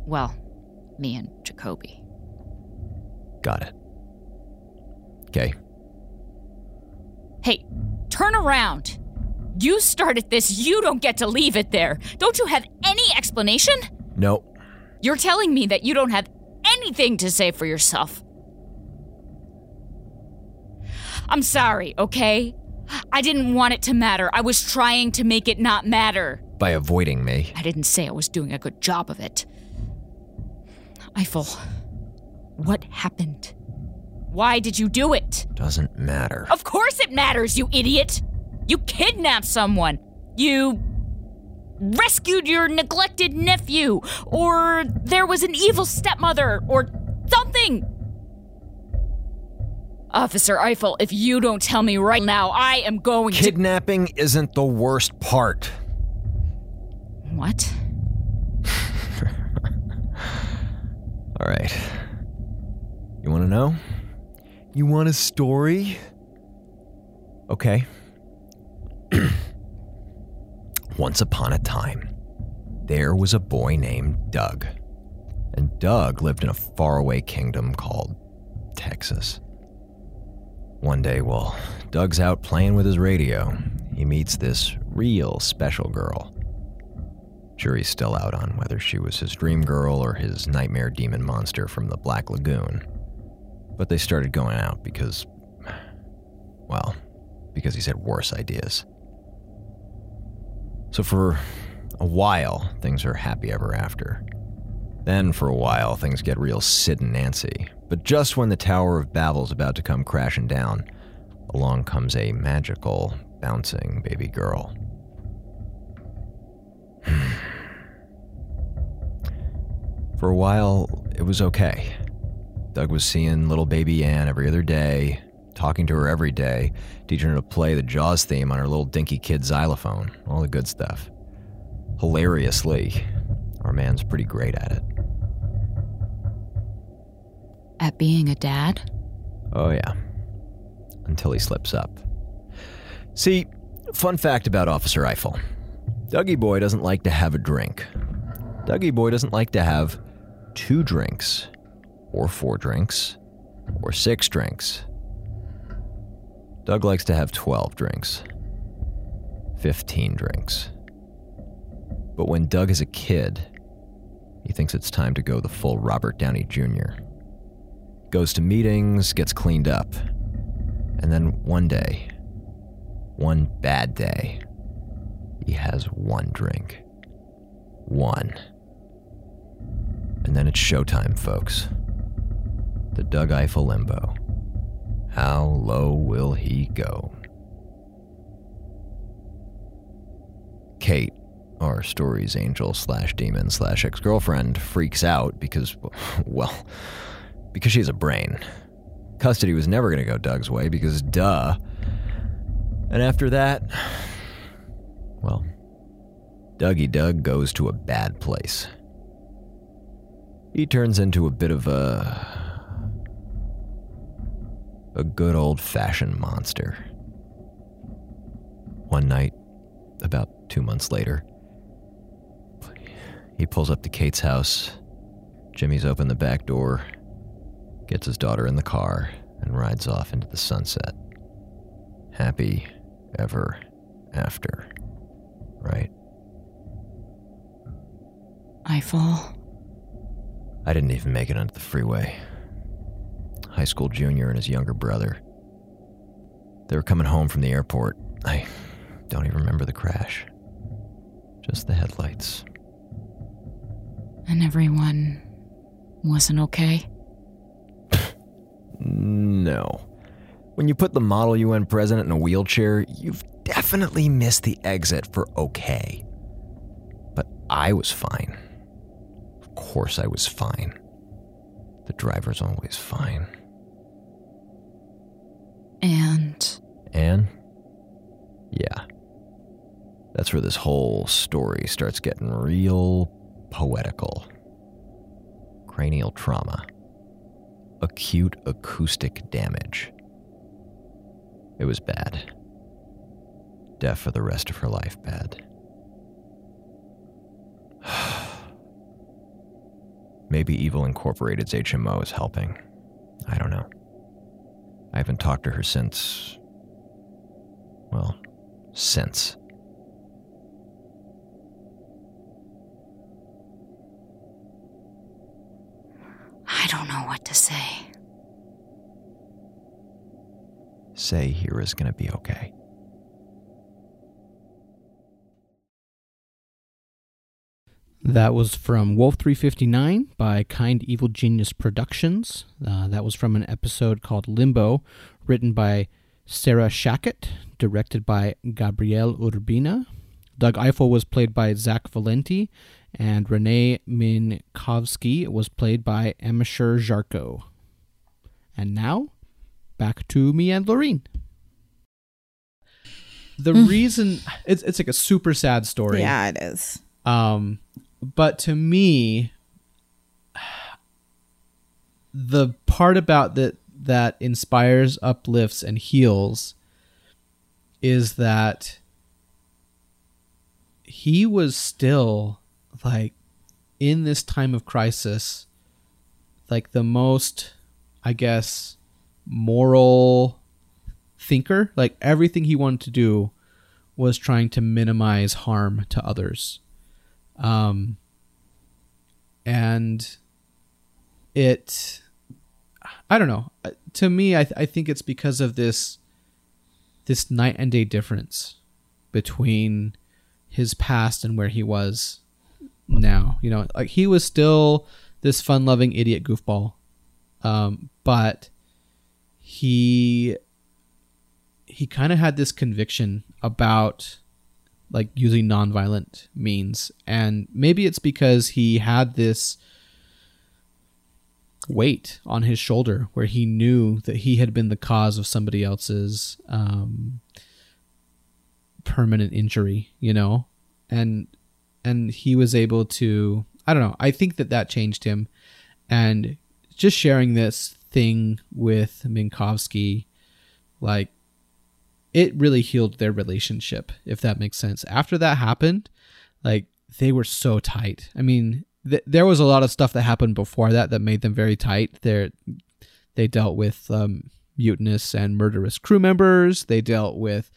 Well, me and Jacobi. Got it. Okay. Hey, turn around! You started this, you don't get to leave it there. Don't you have any explanation? No. You're telling me that you don't have anything to say for yourself. I'm sorry, okay? I didn't want it to matter. I was trying to make it not matter. By avoiding me. I didn't say I was doing a good job of it. Eiffel, what happened? Why did you do it? Doesn't matter. Of course it matters, you idiot! You kidnapped someone! You rescued your neglected nephew! Or there was an evil stepmother! Or something! Officer Eiffel, if you don't tell me right now, I am going to. Kidnapping isn't the worst part. What? [laughs] All right. You want to know? You want a story? Okay. [clears throat] Once upon a time, there was a boy named Doug. And Doug lived in a faraway kingdom called Texas. One day, while Doug's out playing with his radio, he meets this real special girl. Jury's still out on whether she was his dream girl or his nightmare demon monster from the Black Lagoon. But they started going out because, well, because he's had worse ideas. So for a while, things are happy ever after. Then for a while, things get real Sid and Nancy. But just when the Tower of Babel's about to come crashing down, along comes a magical, bouncing baby girl. Hmm. For a while, it was okay. Doug was seeing little baby Ann every other day, talking to her every day, teaching her to play the Jaws theme on her little dinky kid xylophone, all the good stuff. Hilariously, our man's pretty great at it. At being a dad? Oh, yeah. Until he slips up. See, fun fact about Officer Eiffel Dougie Boy doesn't like to have a drink. Dougie Boy doesn't like to have two drinks, or four drinks, or six drinks. Doug likes to have 12 drinks, 15 drinks. But when Doug is a kid, he thinks it's time to go the full Robert Downey Jr. Goes to meetings, gets cleaned up, and then one day, one bad day, he has one drink. One. And then it's showtime, folks. The Doug Eiffel limbo. How low will he go? Kate, our story's angel slash demon slash ex girlfriend, freaks out because, [laughs] well, because she has a brain. Custody was never going to go Doug's way because, duh. And after that, well, Dougie Doug goes to a bad place. He turns into a bit of a. a good old fashioned monster. One night, about two months later, he pulls up to Kate's house. Jimmy's opened the back door, gets his daughter in the car, and rides off into the sunset. Happy ever after. Right? Eiffel. I didn't even make it onto the freeway. High school junior and his younger brother. They were coming home from the airport. I don't even remember the crash. Just the headlights. And everyone wasn't okay? [laughs] No. When you put the model UN president in a wheelchair, you've definitely missed the exit for okay. But I was fine. Of course, I was fine. The driver's always fine. And And yeah. That's where this whole story starts getting real poetical. Cranial trauma. Acute acoustic damage. It was bad. Deaf for the rest of her life, bad. [sighs] Maybe Evil Incorporated's HMO is helping. I don't know. I haven't talked to her since. Well, since. I don't know what to say. Say Hira's gonna be okay. That was from Wolf 359 by Kinda Evil Genius Productions. Uh, that was from an episode called Limbo, written by Sarah Shachat, directed by Gabriel Urbina. Doug Eiffel was played by Zach Valenti, and Renee Minkowski was played by Emma Sherr-Ziarko. And now, back to me and Lorraine. The reason it's it's like a super sad story. Yeah, it is. Um, but to me, the part about that that inspires, uplifts, and heals is that he was still like in this time of crisis, like the most, I guess, moral thinker. Like everything he wanted to do was trying to minimize harm to others um and it i don't know. Uh, to me i th- i think it's because of this this night and day difference between his past and where he was now. You know like he was still this fun loving idiot goofball um but he he kind of had this conviction about like using nonviolent means. And maybe it's because he had this weight on his shoulder where he knew that he had been the cause of somebody else's um, permanent injury you know? And and he was able to i don't know i think that that changed him. And just sharing this thing with minkowski like it really healed their relationship if that makes sense. After that happened like they were so tight. I mean th- there was a lot of stuff that happened before that that made them very tight. They they dealt with um, mutinous and murderous crew members. They dealt with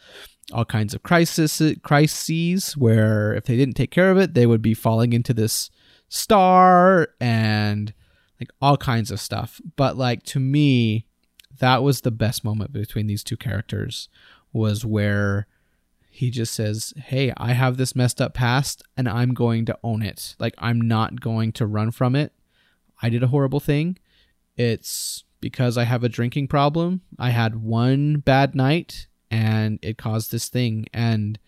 all kinds of crisis crises where if they didn't take care of it they would be falling into this star and like all kinds of stuff. But like to me that was the best moment between these two characters was where he just says, Hey, I have this messed up past and I'm going to own it. Like, I'm not going to run from it. I did a horrible thing. It's because I have a drinking problem. I had one bad night and it caused this thing. And,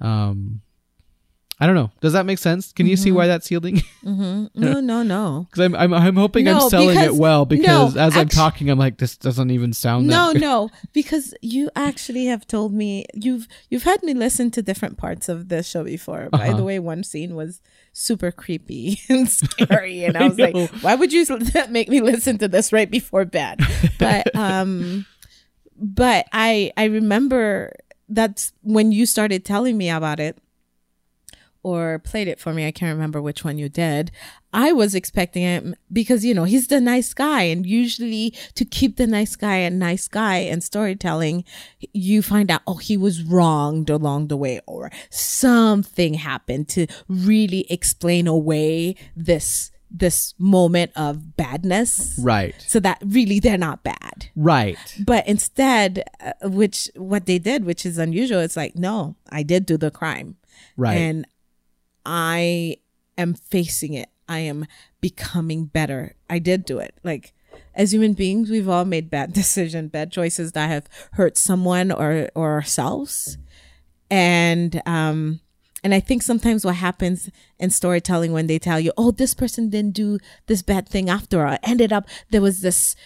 um, I don't know. Does that make sense? Can you see why that's healing? [laughs] hmm No, no, no. [laughs] Because I'm, I'm, I'm hoping No, I'm selling because- it well because no, as I'm talking, I'm like, this doesn't even sound No, no, because you actually have told me you've you've had me listen to different parts of the show before. By Uh-huh. the way, one scene was super creepy [laughs] and scary, and I, I was like, "Why would you make me listen to this right before bed?" But um, but I I remember that's when you started telling me about it or played it for me. I can't remember which one you did. I was expecting him because, you know, he's the nice guy. And usually to keep the nice guy a nice guy in storytelling, you find out, oh, he was wronged along the way or something happened to really explain away this this moment of badness Right. so that really they're not bad Right. but instead uh, which what they did which is unusual it's like no i did do the crime Right. and I am facing it. I am becoming better. I did do it. Like as human beings, we've all made bad [laughs] decisions, bad choices that have hurt someone or or ourselves. And um And I think sometimes what happens in storytelling when they tell you, oh, this person didn't do this bad thing after all, ended up, there was this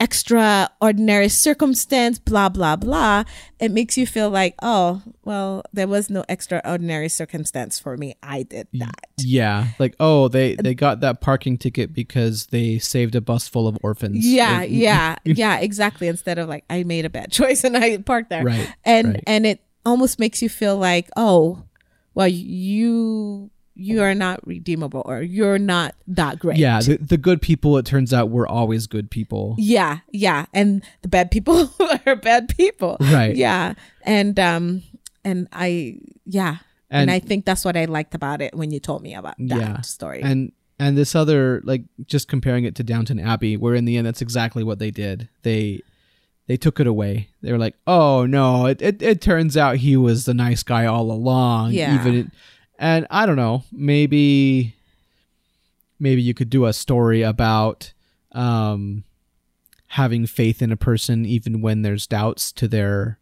extraordinary circumstance, blah, blah, blah. It makes you feel like, oh, well, there was no extraordinary circumstance for me. I did that. Yeah, like oh, they they got that parking ticket because they saved a bus full of orphans. Yeah, Like, yeah, [laughs] yeah, exactly. Instead of like I made a bad [laughs] choice and I parked there. Right, And right. and it almost makes you feel like, oh, well, you you are not redeemable or you're not that great. Yeah, the, the good people. It turns out were always good people. Yeah, yeah. And the bad people [laughs] are bad people. Right. Yeah. And um and I yeah. And, And- I think that's what I liked about it when you told me about that yeah, story. And and this other like just comparing it to Downton Abbey, where in the end that's exactly what they did. They they took it away. They were like, oh no, it it, it turns out he was the nice guy all along. Yeah. Even and I don't know, maybe maybe you could do a story about um having faith in a person even when there's doubts to their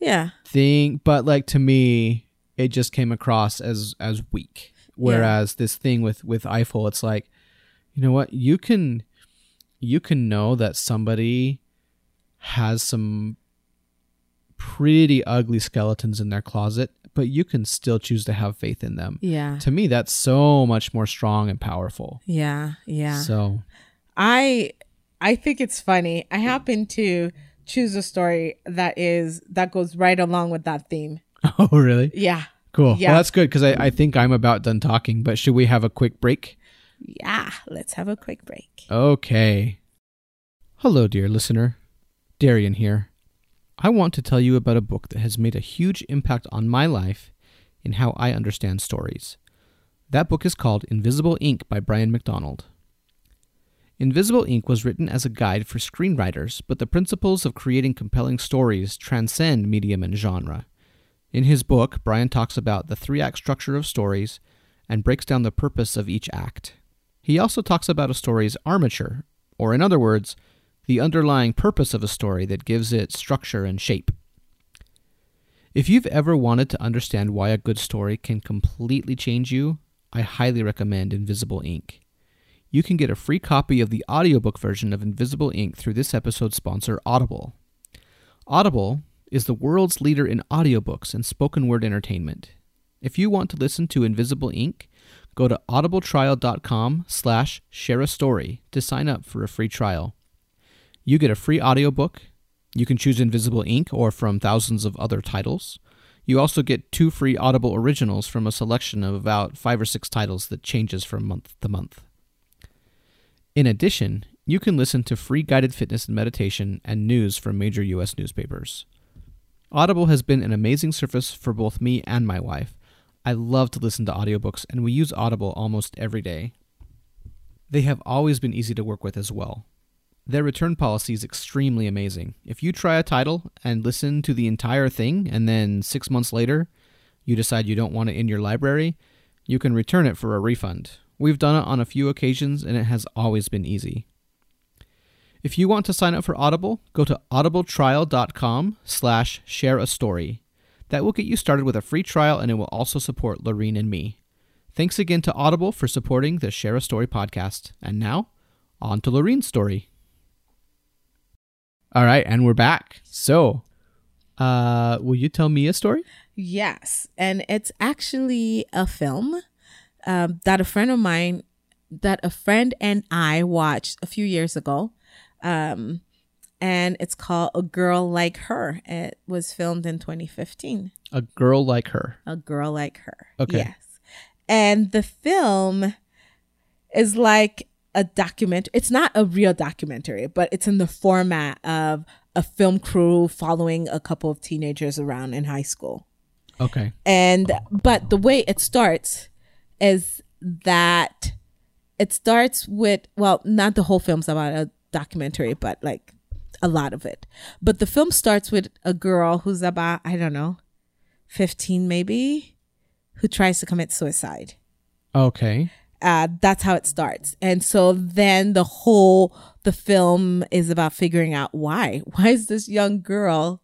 yeah. thing. But like to me it just came across as as weak. Whereas this thing with with eiffel it's like you know what? You can you can know that somebody has some pretty ugly skeletons in their closet but you can still choose to have faith in them Yeah. to me that's so much more strong and powerful Yeah. Yeah. so I I think it's funny. I happen to choose a story that is that goes right along with that theme. [laughs] oh really Yeah. cool Yeah. well that's good because I, I think i'm about done talking but should we have a quick break Yeah. Let's have a quick break. Okay. Hello, dear listener. Darian here. I want to tell you about a book that has made a huge impact on my life in how I understand stories. That book is called Invisible Ink by Brian McDonald. Invisible Ink was written as a guide for screenwriters, but the principles of creating compelling stories transcend medium and genre. In his book, Brian talks about the three act structure of stories and breaks down the purpose of each act. He also talks about a story's armature, or in other words, the underlying purpose of a story that gives it structure and shape. If you've ever wanted to understand why a good story can completely change you, I highly recommend Invisible Ink. You can get a free copy of the audiobook version of Invisible Ink through this episode's sponsor, Audible. Audible is the world's leader in audiobooks and spoken word entertainment. If you want to listen to Invisible Ink, go to audibletrial.com slash share a story to sign up for a free trial. You get a free audiobook. You can choose Invisible Ink or from thousands of other titles. You also get two free Audible originals from a selection of about five or six titles that changes from month to month. In addition, you can listen to free guided fitness and meditation and news from major U.S. newspapers. Audible has been an amazing service for both me and my wife. I love to listen to audiobooks, and we use Audible almost every day. They have always been easy to work with as well. Their return policy is extremely amazing. If you try a title and listen to the entire thing, and then six months later you decide you don't want it in your library, you can return it for a refund. We've done it on a few occasions, and it has always been easy. If you want to sign up for Audible, go to audibletrial.com slash share a story. That will get you started with a free trial and it will also support Lorraine and me. Thanks again to Audible for supporting the Share a Story podcast. And now, on to Lorraine's story. All right, and we're back. So, uh, will you tell me a story? Yes, and it's actually a film um, that a friend of mine, that a friend and I watched a few years ago, um, and it's called "A Girl Like Her." It was filmed in 2015. A girl like her. A girl like her. Okay. Yes, and the film is like a document. It's not a real documentary, but it's in the format of a film crew following a couple of teenagers around in high school Okay. and but the way it starts is that it starts with well not the whole film's about a documentary but like a lot of it but the film starts with a girl who's about i don't know 15 maybe who tries to commit suicide Okay. Uh, that's how it starts. And so then the whole the film is about figuring out why. [laughs] Why is this young girl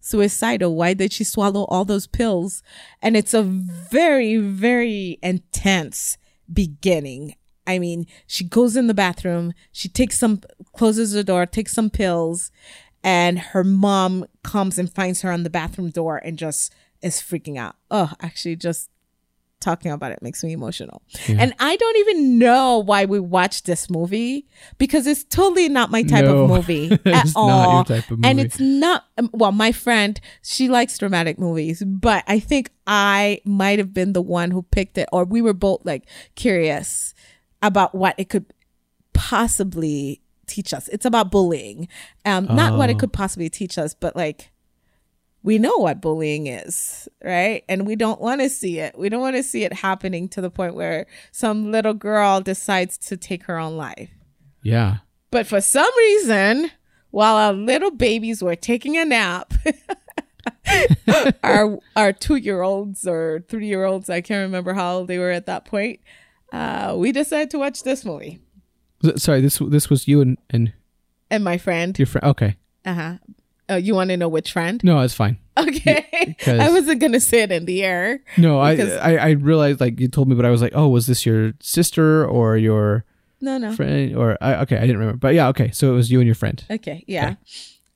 suicidal? Why did she swallow all those pills? And it's a very, very intense beginning. I mean, she goes in the bathroom, she takes some, closes the door, takes some pills, and her mom comes and finds her on the bathroom door and just is freaking out. Oh, actually, just talking about it makes me emotional. And I don't even know why we watched this movie because it's totally not my type No. [laughs] of movie at all. not your type of And it's not, um, well, my friend, she likes dramatic movies, but I think I might have been the one who picked it, or we were both like curious about what it could possibly teach us. It's about bullying. Um, not what it Oh. could possibly teach us, but like we know what bullying is, right? And we don't want to see it. We don't want to see it happening to the point where some little girl decides to take her own life. Yeah. But for some reason, while our little babies were taking a nap, [laughs] our our two year olds or three year olds, I can't remember how old they were at that point, uh, we decided to watch this movie. Sorry, this this was you and, and And my friend, your friend. Okay. uh huh. Uh, you want to know which friend? No, it's fine. Okay, [laughs] 'cause- I wasn't gonna say it in the air. No, I, I I realized like you told me, but I was like, oh, was this your sister or your No, no. friend? Or I, okay, I didn't remember. But yeah, okay. So it was you and your friend. Okay, yeah.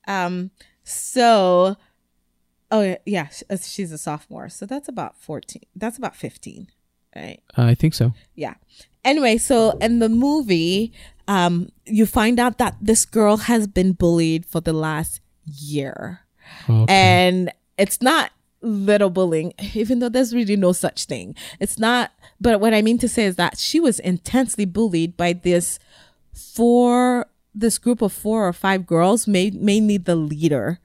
Um, so, oh yeah, yeah, uh, she's a sophomore, so that's about fourteen. That's about fifteen, right? Uh, I think so. Yeah. Anyway, so in the movie, um, you find out that this girl has been bullied for the last year, Okay. and it's not little bullying, even though there's really no such thing. It's not. But what I mean to say is that she was intensely bullied by this four this group of four or five girls made mainly the leader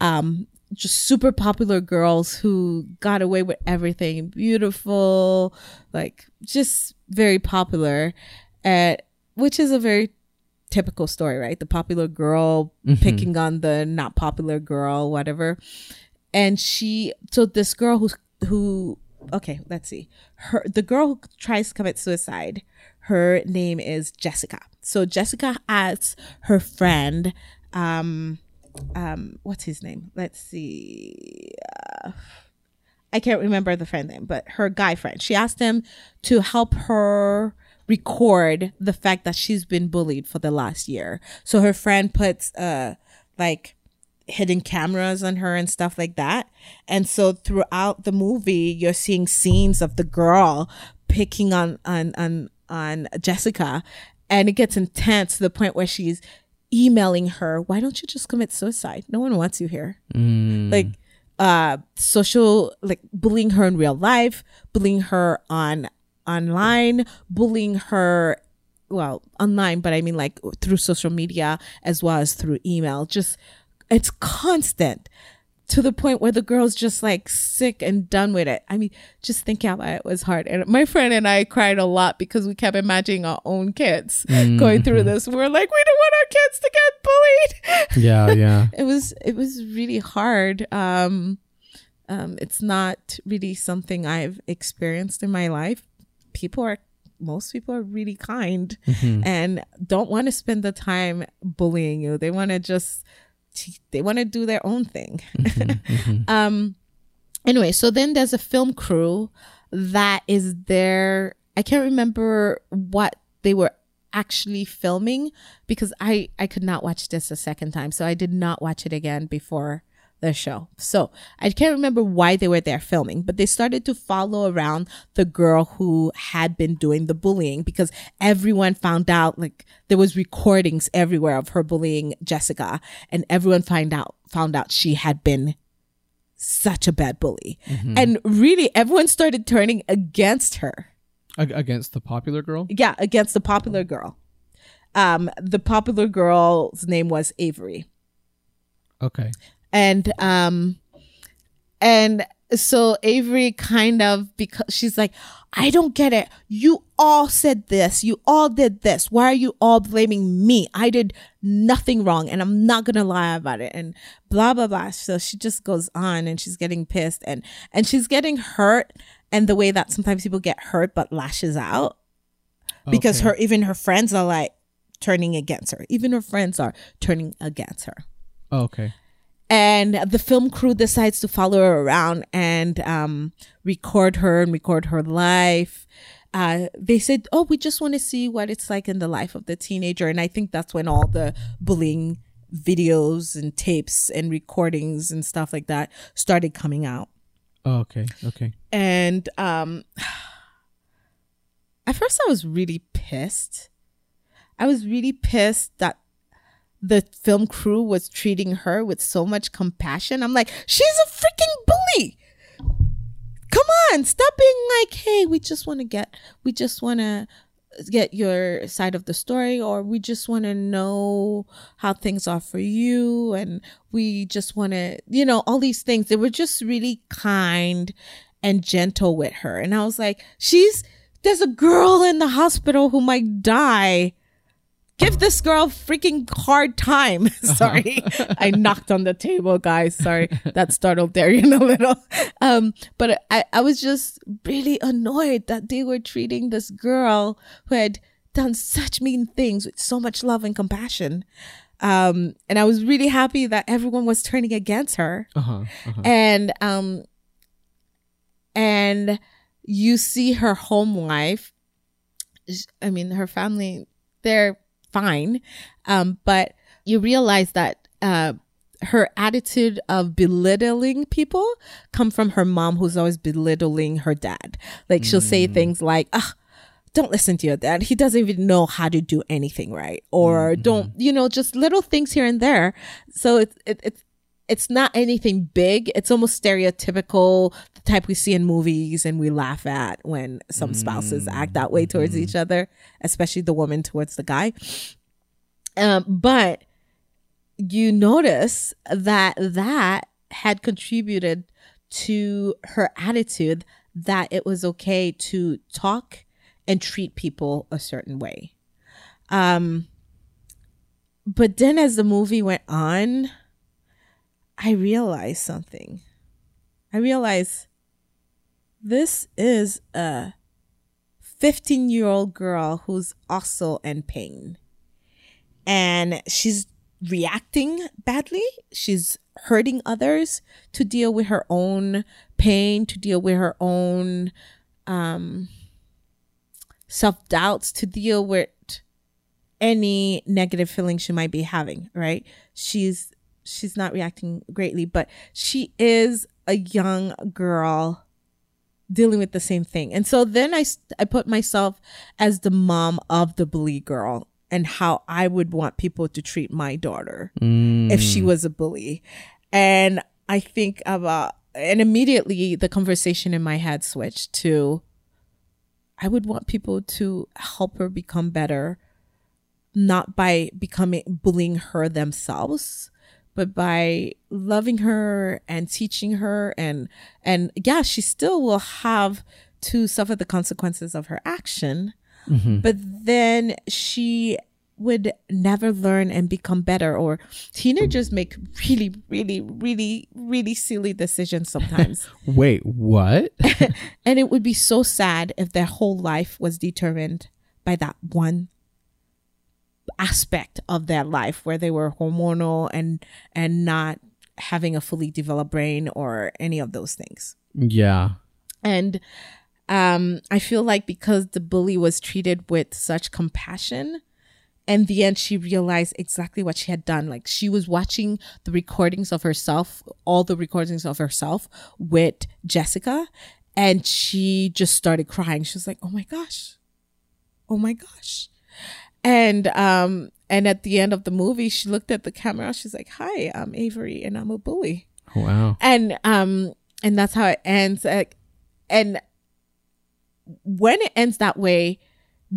um just super popular girls who got away with everything beautiful like just very popular uh, which is a very typical story right? The popular girl picking on the not popular girl whatever. And she so this girl who's who okay let's see. Her the girl who tries to commit suicide her name is jessica. So jessica asks her friend um um what's his name? Let's see. Uh, i can't remember the friend name but her guy friend. She asked him to help her record the fact that she's been bullied for the last year so her friend puts uh like hidden cameras on her and stuff like that. And so throughout the movie, you're seeing scenes of the girl picking on on on on Jessica, and it gets intense to the point where she's emailing her, "Why don't you just commit suicide? No one wants you here." Like uh social like bullying her in real life, bullying her on online, bullying her well, online, but I mean like through social media as well as through email. Just it's constant to the point where the girl's just like sick and done with it. I mean, just thinking about it was hard. And my friend and I cried a lot because we kept imagining our own kids going through this. We're like, we don't want our kids to get bullied. Yeah, yeah. [laughs] it was it was really hard. Um um it's not really something I've experienced in my life. People are most people are really kind mm-hmm. and don't want to spend the time bullying you. They want to just they want to do their own thing. Mm-hmm. [laughs] Mm-hmm. um anyway, so then there's a film crew that is there. I can't remember what they were actually filming because I I could not watch this a second time. So I did not watch it again before the show. So I can't remember why they were there filming, but they started to follow around the girl who had been doing the bullying because everyone found out like there was recordings everywhere of her bullying Jessica and everyone find out found out she had been such a bad bully. And really everyone started turning against her. Ag- Against the popular girl. Yeah, against the popular girl. Um the popular girl's name was Avery. Okay. And um and so Avery kind of because she's like I don't get it. You all said this. You all did this. Why are you all blaming me? I did nothing wrong and I'm not going to lie about it. And blah blah blah. So she just goes on and she's getting pissed and and she's getting hurt and the way that sometimes people get hurt but lashes out. Because Okay. her even her friends are like turning against her. Even her friends are turning against her. Oh, okay. And the film crew decides to follow her around and um, record her and record her life. Uh, they said, "Oh, we just want to see what it's like in the life of the teenager," and I think that's when all the bullying videos and tapes and recordings and stuff like that started coming out. Oh, okay. Okay. And um, [sighs] at first, I was really pissed. I was really pissed that the film crew was treating her with so much compassion. I'm like, she's a freaking bully. Come on, stop being like, hey, we just want to get, we just want to get your side of the story, or we just want to know how things are for you, and we just want to, you know, all these things. They were just really kind and gentle with her. And I was like, she's, there's a girl in the hospital who might die give this girl freaking hard time. [laughs] Sorry, I knocked on the table, guys. Sorry, that startled Darian a little. Um, but I, I was just really annoyed that they were treating this girl who had done such mean things with so much love and compassion. Um, and I was really happy that everyone was turning against her. Uh-huh. uh-huh. And um, and you see her home life. I mean, her family, they're fine. Um, but you realize that uh, her attitude of belittling people come from her mom, who's always belittling her dad. Like she'll say things like, "Ah." Don't listen to your dad. He doesn't even know how to do anything right. Or don't, you know, just little things here and there. So it's, it, it's, it's not anything big. It's almost stereotypical, the type we see in movies and we laugh at when some spouses act that way towards each other, especially the woman towards the guy. Um, but you notice that that had contributed to her attitude that it was okay to talk and treat people a certain way. Um, but then as the movie went on, I realized something. I realized this is a 15 year old girl who's also in pain. And she's reacting badly. She's hurting others to deal with her own pain, to deal with her own um, self doubts, to deal with any negative feelings she might be having, right? She's she's not reacting greatly, but she is a young girl dealing with the same thing. And so then I I put myself as the mom of the bully girl and how I would want people to treat my daughter if she mm. was a bully. And I think about and immediately the conversation in my head switched to I would want people to help her become better not by becoming bullying her themselves but by loving her and teaching her and and yeah she still will have to suffer the consequences of her action mm-hmm. but then she would never learn and become better or teenagers make really really really really silly decisions sometimes [laughs] Wait, what? [laughs] [laughs] and it would be so sad if their whole life was determined by that one aspect of their life where they were hormonal and and not having a fully developed brain or any of those things. Yeah. and um i feel like because the bully was treated with such compassion in the end she realized exactly what she had done. Like she was watching the recordings of herself all the recordings of herself with jessica and she just started crying. She was like oh my gosh. Oh my gosh and um and at the end of the movie she looked at the camera. She's like hi i'm avery and i'm a bully. Wow. and um and that's how it ends like, and when it ends that way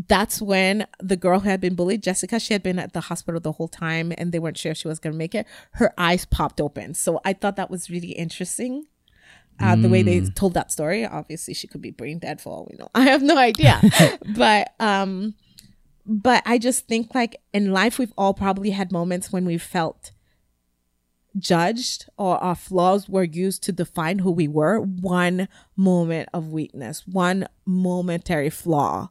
that's when the girl who had been bullied jessica she had been at the hospital the whole time and they weren't sure if she was going to make it. Her eyes popped open. So i thought that was really interesting uh, the way they told that story. Obviously she could be brain dead for all we know. [laughs] I have no idea. [laughs] But um but i just think like in life we've all probably had moments when we felt judged or our flaws were used to define who we were one moment of weakness one momentary flaw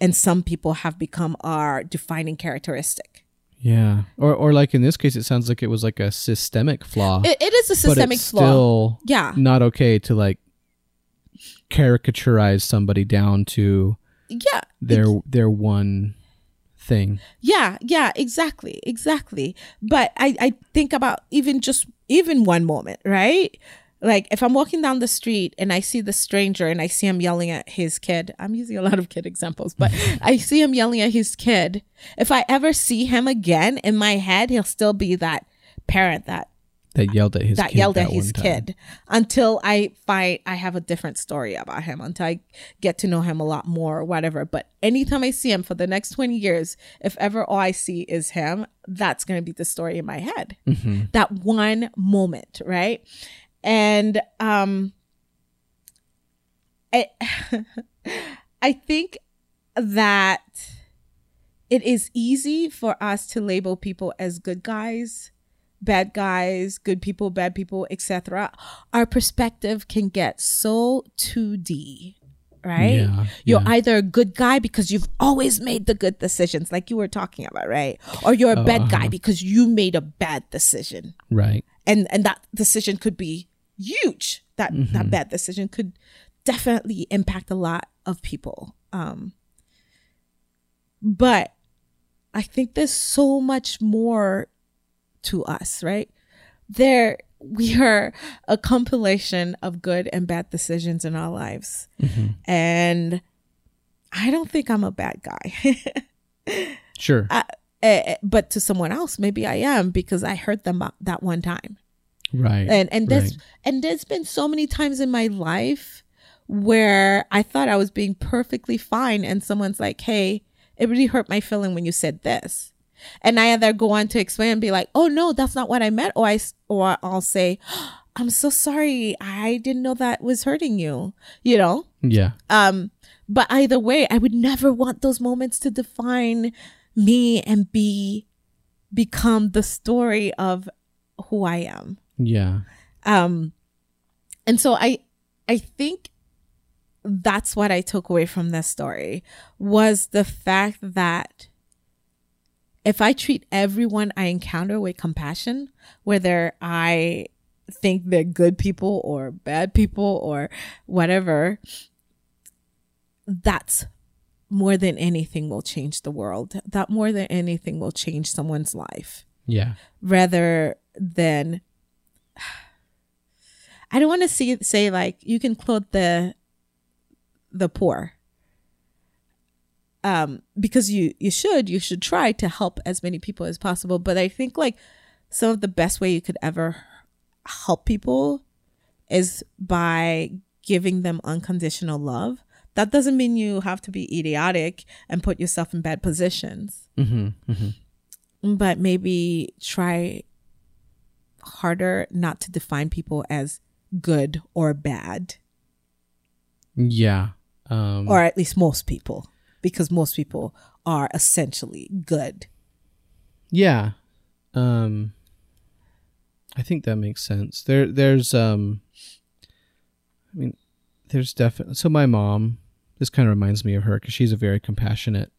and some people have become our defining characteristic Yeah. Or or like in this case, it sounds like it was like a systemic flaw. It, it is a systemic it's flaw. still Yeah. not okay to like caricaturize somebody down to Yeah. their their one thing. Yeah, yeah, exactly, exactly. But I, I think about even just even one moment, right? Like if I'm walking down the street and I see the stranger and I see him yelling at his kid, I'm using a lot of kid examples, but [laughs] I see him yelling at his kid. If I ever see him again in my head, he'll still be that parent that That yelled at his that kid yelled at that his kid until I find I have a different story about him, until I get to know him a lot more or whatever. But anytime I see him for the next 20 years, if ever all I see is him, that's going to be the story in my head. Mm-hmm. That one moment, right? And um I [laughs] I think that it is easy for us to label people as good guys bad guys, good people, bad people, etc. Our perspective can get so 2D, right? Yeah, You're yeah. either a good guy because you've always made the good decisions, like you were talking about, right? Or you're a Oh, bad guy uh-huh. because you made a bad decision. Right. And and that decision could be huge. That Mm-hmm. that bad decision could definitely impact a lot of people. Um but I think there's so much more to us, right? There we are a compilation of good and bad decisions in our lives. And I don't think I'm a bad guy. [laughs] Sure. Eh, but to someone else, maybe I am because I hurt them that one time. right. And and there's right. and there's been so many times in my life where I thought I was being perfectly fine and someone's like, "Hey, it really hurt my feeling when you said this." And I either go on to explain and be like, "Oh no, that's not what I meant," or I or I'll say, "I'm so sorry. I didn't know that was hurting you." You know? Yeah. Um, but either way, I would never want those moments to define me and be become the story of who I am. Yeah. Um, and so I, I think that's what I took away from this story was the fact that if I treat everyone I encounter with compassion, whether I think they're good people or bad people or whatever, that's more than anything will change the world. That more than anything will change someone's life Yeah. rather than I don't want to see say like you can clothe the the poor. Um because you you should you should try to help as many people as possible, but I think like some of the best way you could ever help people is by giving them unconditional love. That doesn't mean you have to be idiotic and put yourself in bad positions Mm-hmm. Mm-hmm. but maybe try harder not to define people as good or bad Yeah. Um, or at least most people because most people are essentially good Yeah. Um I think that makes sense. There there's um I mean there's definitely so my mom this kind of reminds me of her cuz she's a very compassionate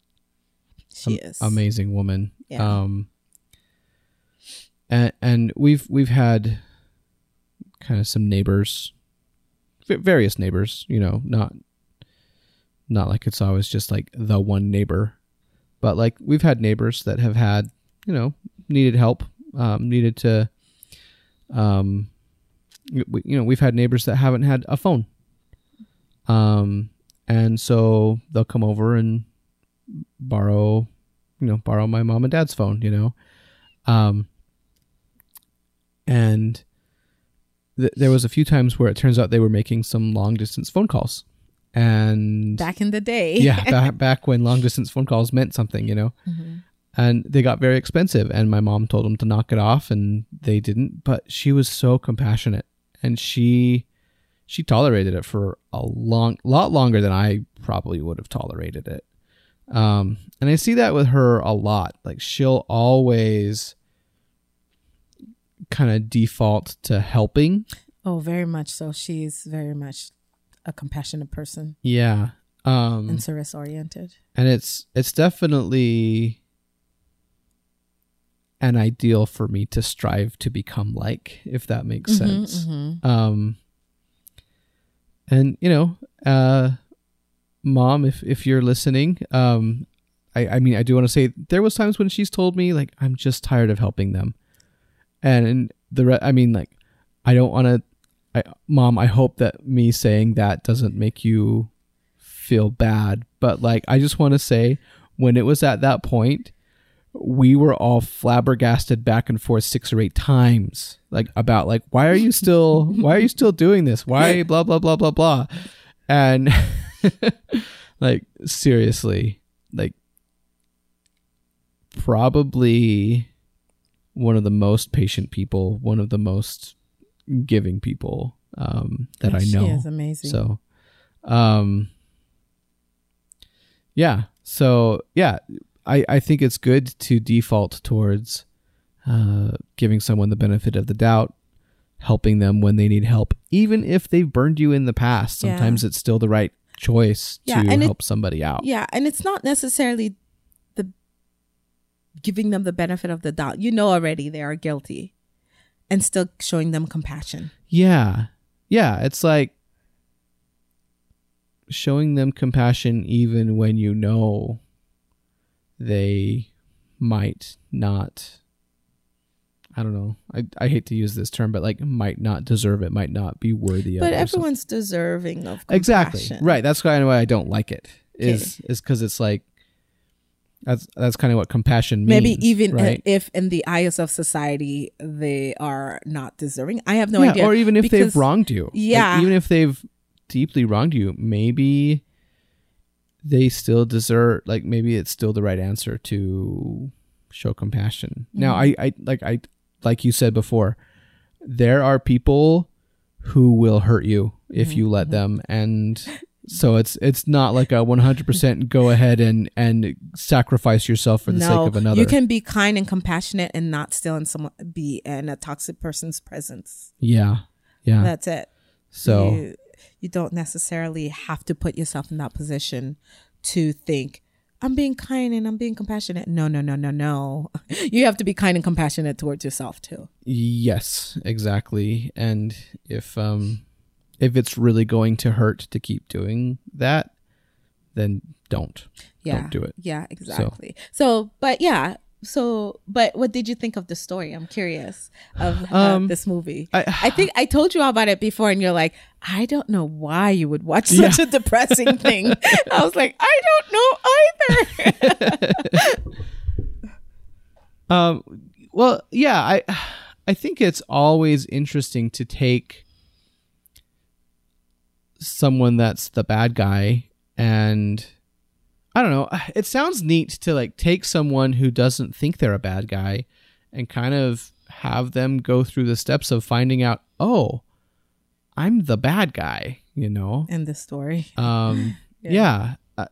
she am- is amazing woman. Yeah. Um and and we've we've had kind of some neighbors various neighbors, you know, not not like it's always just like the one neighbor, but like we've had neighbors that have had, you know, needed help, um, needed to, um, you know, we've had neighbors that haven't had a phone, um, and so they'll come over and borrow, you know, borrow my mom and dad's phone, you know, um, and th- there was a few times where it turns out they were making some long distance phone calls, and back in the day yeah, back, [laughs] back when long distance phone calls meant something, you know. And they got very expensive, and my mom told them to knock it off, and they didn't. But she was so compassionate, and she she tolerated it for a long, lot longer than I probably would have tolerated it. Um, and I see that with her a lot. Like she'll always kind of default to helping. oh very much so she's very much a compassionate person Yeah. Um, and service oriented and it's it's definitely an ideal for me to strive to become like, if that makes Mm-hmm, sense. Um, and you know, uh, mom, if if you're listening, um, I I mean, I do want to say there was times when she's told me like I'm just tired of helping them, and, and the re- I mean like I don't want to. I, mom, I hope that me saying that doesn't make you feel bad, but like I just want to say when it was at that point, we were all flabbergasted back and forth six or eight times like about like why are you still [laughs] why are you still doing this? Why blah blah blah blah blah. And [laughs] like seriously like probably one of the most patient people one of the most giving people um that i She know is amazing. so, um, yeah. So yeah, I I think it's good to default towards uh, giving someone the benefit of the doubt, helping them when they need help, even if they've burned you in the past. Yeah. Sometimes it's still the right choice Yeah, to and it- help somebody out. Yeah, and it's not necessarily the giving them the benefit of the doubt. You know already they are guilty, and still showing them compassion. Yeah. Yeah. It's like showing them compassion even when you know they might not. I don't know. I, I hate to use this term, but like might not deserve it, might not be worthy of But it. or something. everyone's deserving of compassion. exactly right. That's kind of why I don't like it. Is is because it's like that's that's kind of what compassion means. Maybe even right? if in the eyes of society they are not deserving. I have no yeah, idea. or even if because- they've wronged you. Like, Yeah. even if they've deeply wronged you, maybe they still deserve like maybe it's still the right answer to show compassion. Now I, Mm-hmm. I like I like you said before, there are people who will hurt you if you Mm-hmm. let them and so it's it's not like a 100% [laughs] go ahead and and sacrifice yourself for the sake of another. You can be kind and compassionate and not still in someone be in a toxic person's presence. yeah. Yeah. That's it. so you, you don't necessarily have to put yourself in that position to think I'm being kind and I'm being compassionate. No, no, no, no, no. [laughs] You have to be kind and compassionate towards yourself too. Yes, exactly. And if um if it's really going to hurt to keep doing that, then don't. Yeah. Don't do it. Yeah, exactly. So, but yeah. So, but what did you think of the story? I'm curious of uh, Um, this movie. I- I, think I told you all about it before, and you're like, I don't know why you would watch Yeah. such a depressing thing. [laughs] I was like, I don't know either. [laughs] Um well, yeah, I I think it's always interesting to take someone that's the bad guy and I don't know, it sounds neat to like take someone who doesn't think they're a bad guy and kind of have them go through the steps of finding out, "Oh, I'm the bad guy," you know? In the story, Um, [laughs] yeah. Uh,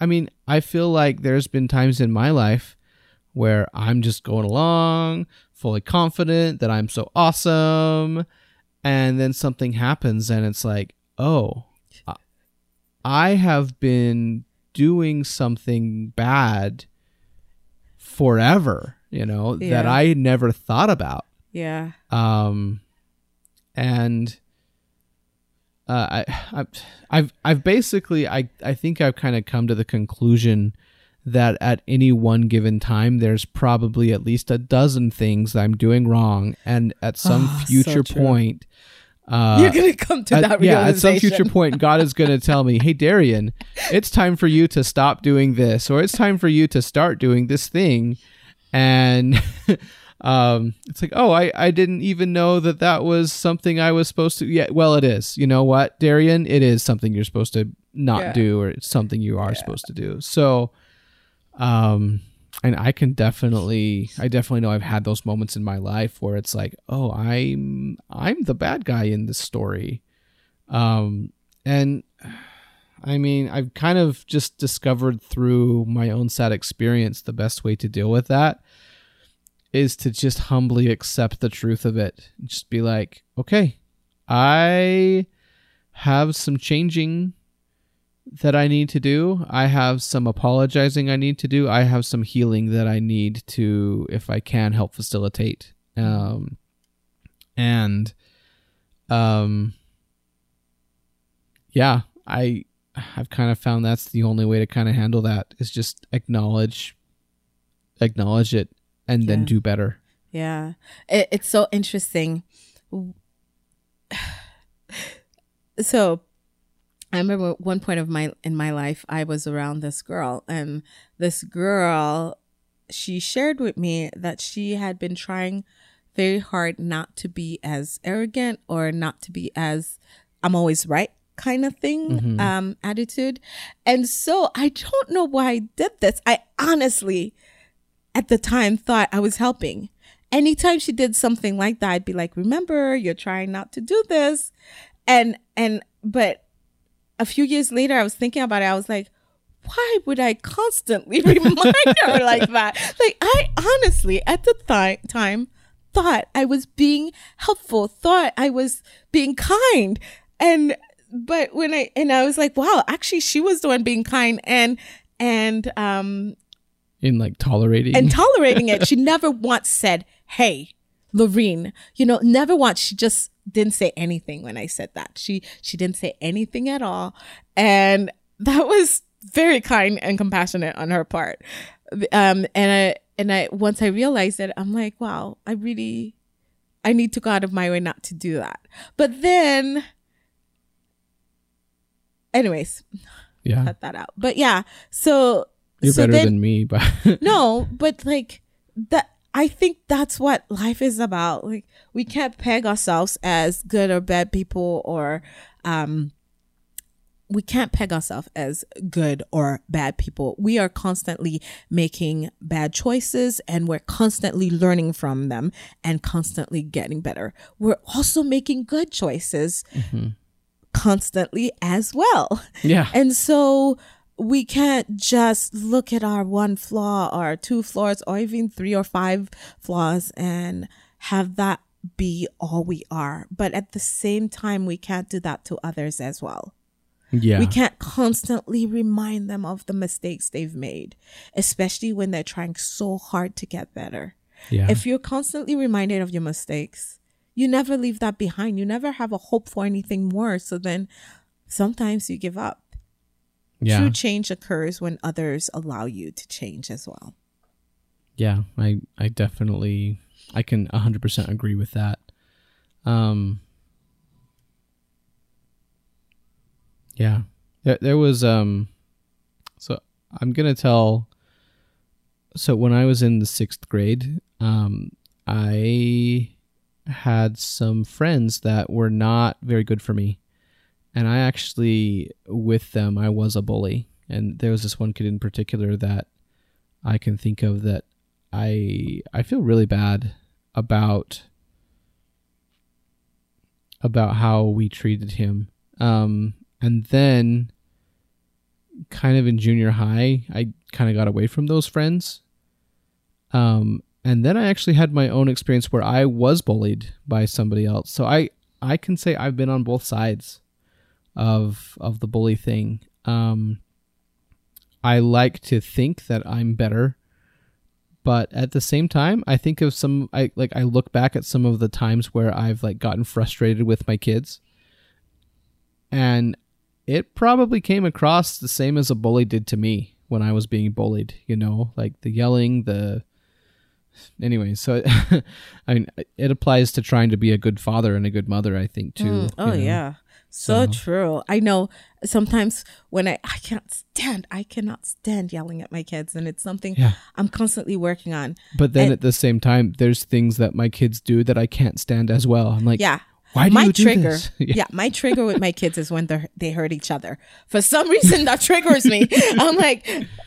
I mean, I feel like there's been times in my life where I'm just going along, fully confident that I'm so awesome, and then something happens and it's like, oh, I- have been doing something bad forever, you know, that I never thought about. Yeah, um and uh, I, I've I've basically I I think I've kind of come to the conclusion that at any one given time there's probably at least a dozen things that I'm doing wrong and at some so future true. point uh you're gonna come to at- that yeah, at some future point, God is going to tell me, "Hey, Darian, it's time for you to stop doing this, or it's time for you to start doing this thing," and [laughs] um, it's like, "Oh, I I didn't even know that that was something I was supposed to." Yeah, well, it is. You know what, Darian? It is something you're supposed to not Yeah. do, or it's something you are supposed to do. So, um. And I can definitely, I definitely know I've had those moments in my life where it's like, oh, I'm, I'm the bad guy in this story, um, and [sighs] I mean, I've kind of just discovered through my own sad experience the best way to deal with that is to just humbly accept the truth of it. Just be like, okay, I have some changing that I need to do. I have some apologizing I need to do. I have some healing that I need to, if I can, help facilitate. Um, and, um, yeah, I, I've kind of found that's the only way to kind of handle that is just acknowledge, acknowledge it, and then do better. Yeah. It, it's so interesting. [sighs] So I remember one point of my in my life I was around this girl and this girl she shared with me that she had been trying very hard not to be as arrogant or not to be as I'm always right kind of thing um attitude. And so I don't know why I did this. I honestly at the time thought I was helping. Anytime she did something like that, I'd be like, "Remember, you're trying not to do this." And and but a few years later, I was thinking about it. I was like, "Why would I constantly [laughs] remind her [laughs] like that?" Like I honestly, at the th- time, thought I was being helpful, thought I was being kind, and but when I and I was like, "Wow, actually, she was the one being kind," and and um In like tolerating. and tolerating it. [laughs] She never once said, "Hey, Lorraine," you know, never once. She just didn't say anything when I said that. She she didn't say anything at all, and that was very kind and compassionate on her part. Um, and I and I once I realized it, I'm like, wow, I really, I need to go out of my way not to do that. But then, anyways, yeah. cut that out. But yeah, so You're so better then- than me, but [laughs] no, but like that I think that's what life is about. Like we can't peg ourselves as good or bad people or um we can't peg ourselves as good or bad people. We are constantly making bad choices and we're constantly learning from them and constantly getting better. We're also making good choices constantly as well. yeah. And so we can't just look at our one flaw or two flaws or even three or five flaws and have that be all we are. But at the same time, we can't do that to others as well. Yeah. We can't constantly remind them of the mistakes they've made, especially when they're trying so hard to get better. yeah. If you're constantly reminded of your mistakes, you never leave that behind. You never have a hope for anything more. So then sometimes you give up. Yeah. True change occurs when others allow you to change as well. Yeah, I I definitely I can 100% agree with that. Um Yeah. There there was um so I'm going to tell so when I was in the 6th grade, um I had some friends that were not very good for me. And I actually with them I was a bully. And there was this one kid in particular that I can think of that I I feel really bad about about how we treated him. Um and then kind of in junior high, I kind of got away from those friends. Um and then I actually had my own experience where I was bullied by somebody else. So I I can say I've been on both sides of of the bully thing. Um I like to think that I'm better but at the same time i think of some i like i look back at some of the times where i've like gotten frustrated with my kids and it probably came across the same as a bully did to me when i was being bullied you know like the yelling the anyway so [laughs] i mean it applies to trying to be a good father and a good mother i think too Mm, oh you know? yeah. So So- true. I know sometimes when I I cannot stand I cannot stand yelling at my kids and it's something Yeah. I'm constantly working on. but then And- at the same time there's things that my kids do that i can't stand as well i'm like Yeah. why do my you do trigger, this? [laughs] yeah. my trigger with my kids is when they they hurt each other. For some reason, that triggers me. [laughs] I'm like,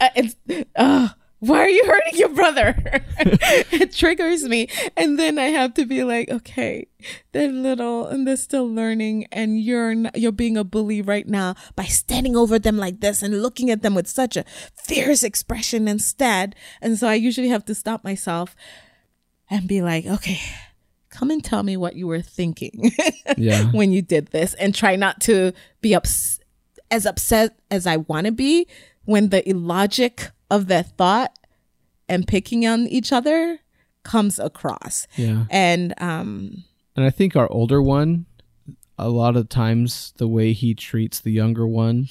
uh, it's, uh, why are you hurting your brother? [laughs] it triggers me, and then I have to be like, okay, they're little and they're still learning, and you're n- you're being a bully right now by standing over them like this and looking at them with such a fierce expression instead. And so I usually have to stop myself and be like, okay. Come and tell me what you were thinking [laughs] yeah when you did this and try not to be ups- as upset as I want to be when the illogic of that thought and picking on each other comes across. Yeah. And um And I think our older one, a lot of times, the way he treats the younger one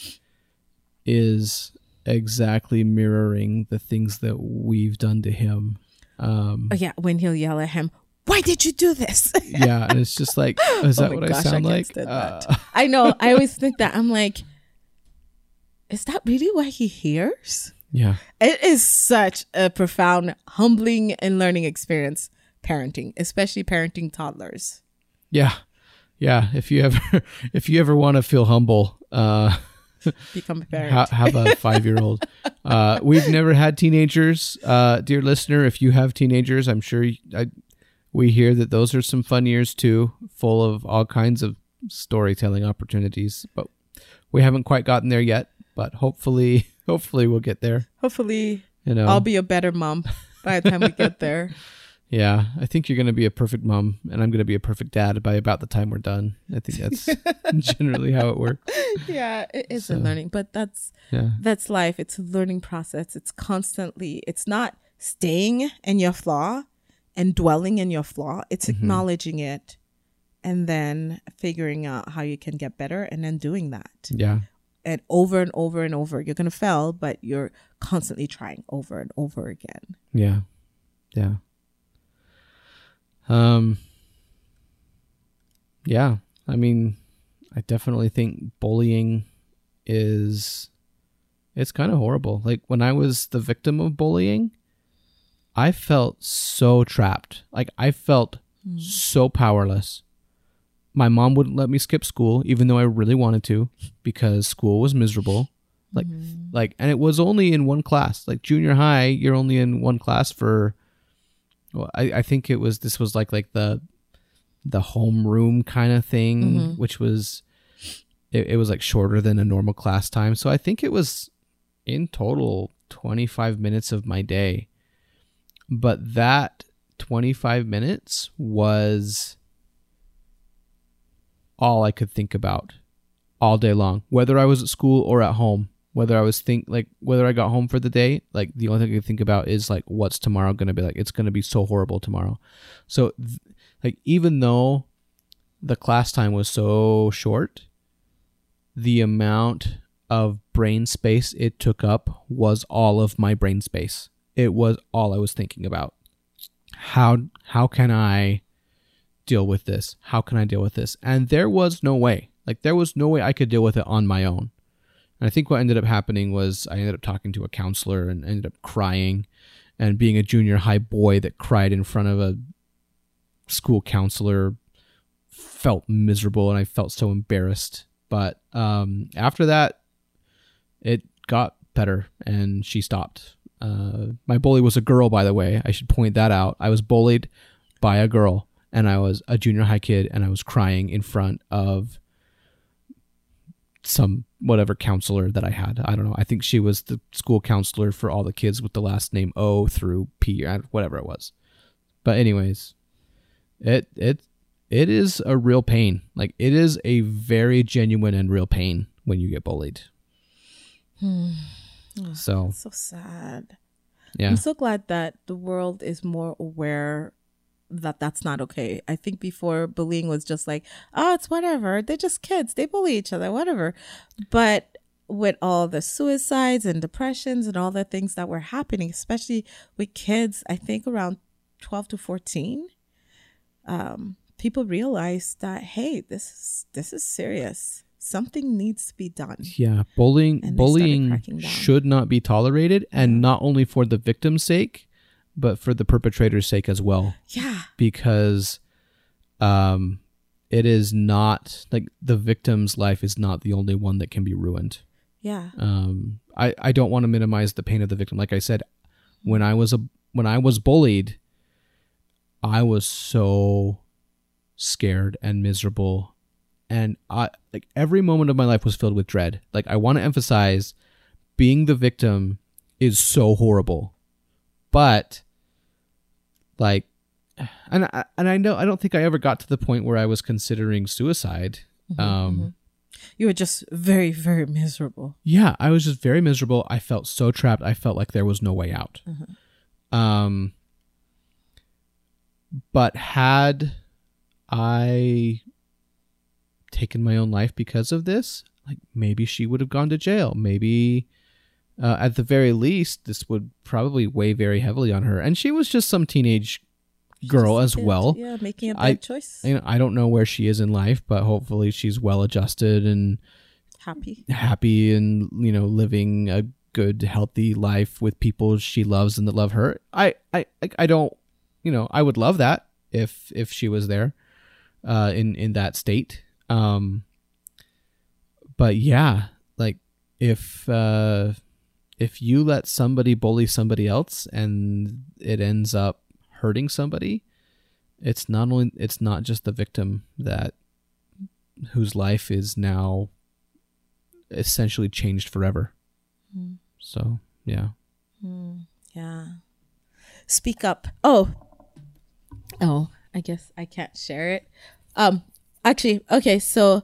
is exactly mirroring the things that we've done to him. Um, yeah, when he'll yell at him, "Why did you do this?" [laughs] yeah, and it's just like, is that Oh my what I sound can't like? Uh, that. I know. I always think that. I'm like, is that really what he hears? Yeah, It is such a profound, humbling, and learning experience parenting, especially parenting toddlers. yeah, yeah. If you ever, [laughs] if you ever want to feel humble, uh, [laughs] Become a parent. ha- have a five year old. [laughs] Uh, we've never had teenagers, uh, dear listener. If you have teenagers, I'm sure you, I, we hear that those are some fun years too, full of all kinds of storytelling opportunities. But we haven't quite gotten there yet. But hopefully, hopefully we'll get there. Hopefully, You know, I'll be a better mom by the time we get [laughs] there. yeah. I think you're going to be a perfect mom, and I'm going to be a perfect dad by about the time we're done. I think that's [laughs] generally how it works. yeah, it is a learning, but that's Yeah, that's life. It's a learning process. It's constantly. It's not staying in your flaw and dwelling in your flaw. It's mm-hmm. acknowledging it and then figuring out how you can get better and then doing that. yeah, And over and over and over. You're going to fail, but you're constantly trying over and over again. yeah, yeah. Um. Yeah, I mean, I definitely think bullying is it's kind of horrible. Like when I was the victim of bullying, I felt so trapped. Like I felt so powerless. My mom wouldn't let me skip school even though I really wanted to because school was miserable. Like mm-hmm. like and it was only in one class. Like junior high, you're only in one class for well, I, I think it was this was like like the the homeroom kind of thing, mm-hmm. which was it, it was like shorter than a normal class time. So I think it was in total 25 minutes of my day. But that 25 minutes was all I could think about all day long, whether I was at school or at home. Whether I was think like whether I got home for the day, like the only thing I could think about is like what's tomorrow going to be like. It's going to be so horrible tomorrow. So, th- like even though the class time was so short, the amount of brain space it took up was all of my brain space. It was all I was thinking about. How how can I deal with this? How can I deal with this? And there was no way. Like there was no way I could deal with it on my own. And I think what ended up happening was I ended up talking to a counselor and ended up crying and being a junior high boy that cried in front of a school counselor felt miserable and I felt so embarrassed. But um, after that, it got better and she stopped. Uh, my bully was a girl, by the way. I should point that out. I was bullied by a girl and I was a junior high kid and I was crying in front of some whatever counselor that I had. I don't know. I think she was the school counselor for all the kids with the last name O through P, whatever it was. But anyways, it it it is a real pain. Like it is a very genuine and real pain when you get bullied. Hmm. So So sad. yeah, I'm so glad that the world is more aware that that's not okay. I think before bullying was just like, oh, it's whatever. They're just kids. They bully each other, whatever. But with all the suicides and depressions and all the things that were happening, especially with kids, I think around 12 to 14, um, people realized that, hey, this is, this is serious. Something needs to be done. yeah. Bullying And they started bullying should not be tolerated, and not only for the victim's sake, but for the perpetrator's sake as well. Yeah. because um it is not like the victim's life is not the only one that can be ruined Yeah. um i i don't want to minimize the pain of the victim like i said when i was a when i was bullied i was so scared and miserable and i like every moment of my life was filled with dread like i want to emphasize being the victim is so horrible but like and I, and I know I don't think I ever got to the point where I was considering suicide. Um You were just very, very miserable. yeah, I was just very miserable. I felt so trapped. I felt like there was no way out. Um, but had I taken my own life because of this, like maybe she would have gone to jail. Maybe, uh, at the very least, this would probably weigh very heavily on her. And she was just some teenage girl as well. Yeah, making a bad I- choice. You know, I don't know where she is in life, but hopefully she's well adjusted and Happy. happy and you know living a good healthy life with people she loves and that love her i i I- i don't you know i would love that if if she was there uh in in that state um but yeah like if uh if you let somebody bully somebody else and it ends up hurting somebody it's not only it's not just the victim that whose life is now essentially changed forever. So yeah, Yeah. Speak up. Oh. Oh, I guess I can't share it. Um actually, okay, so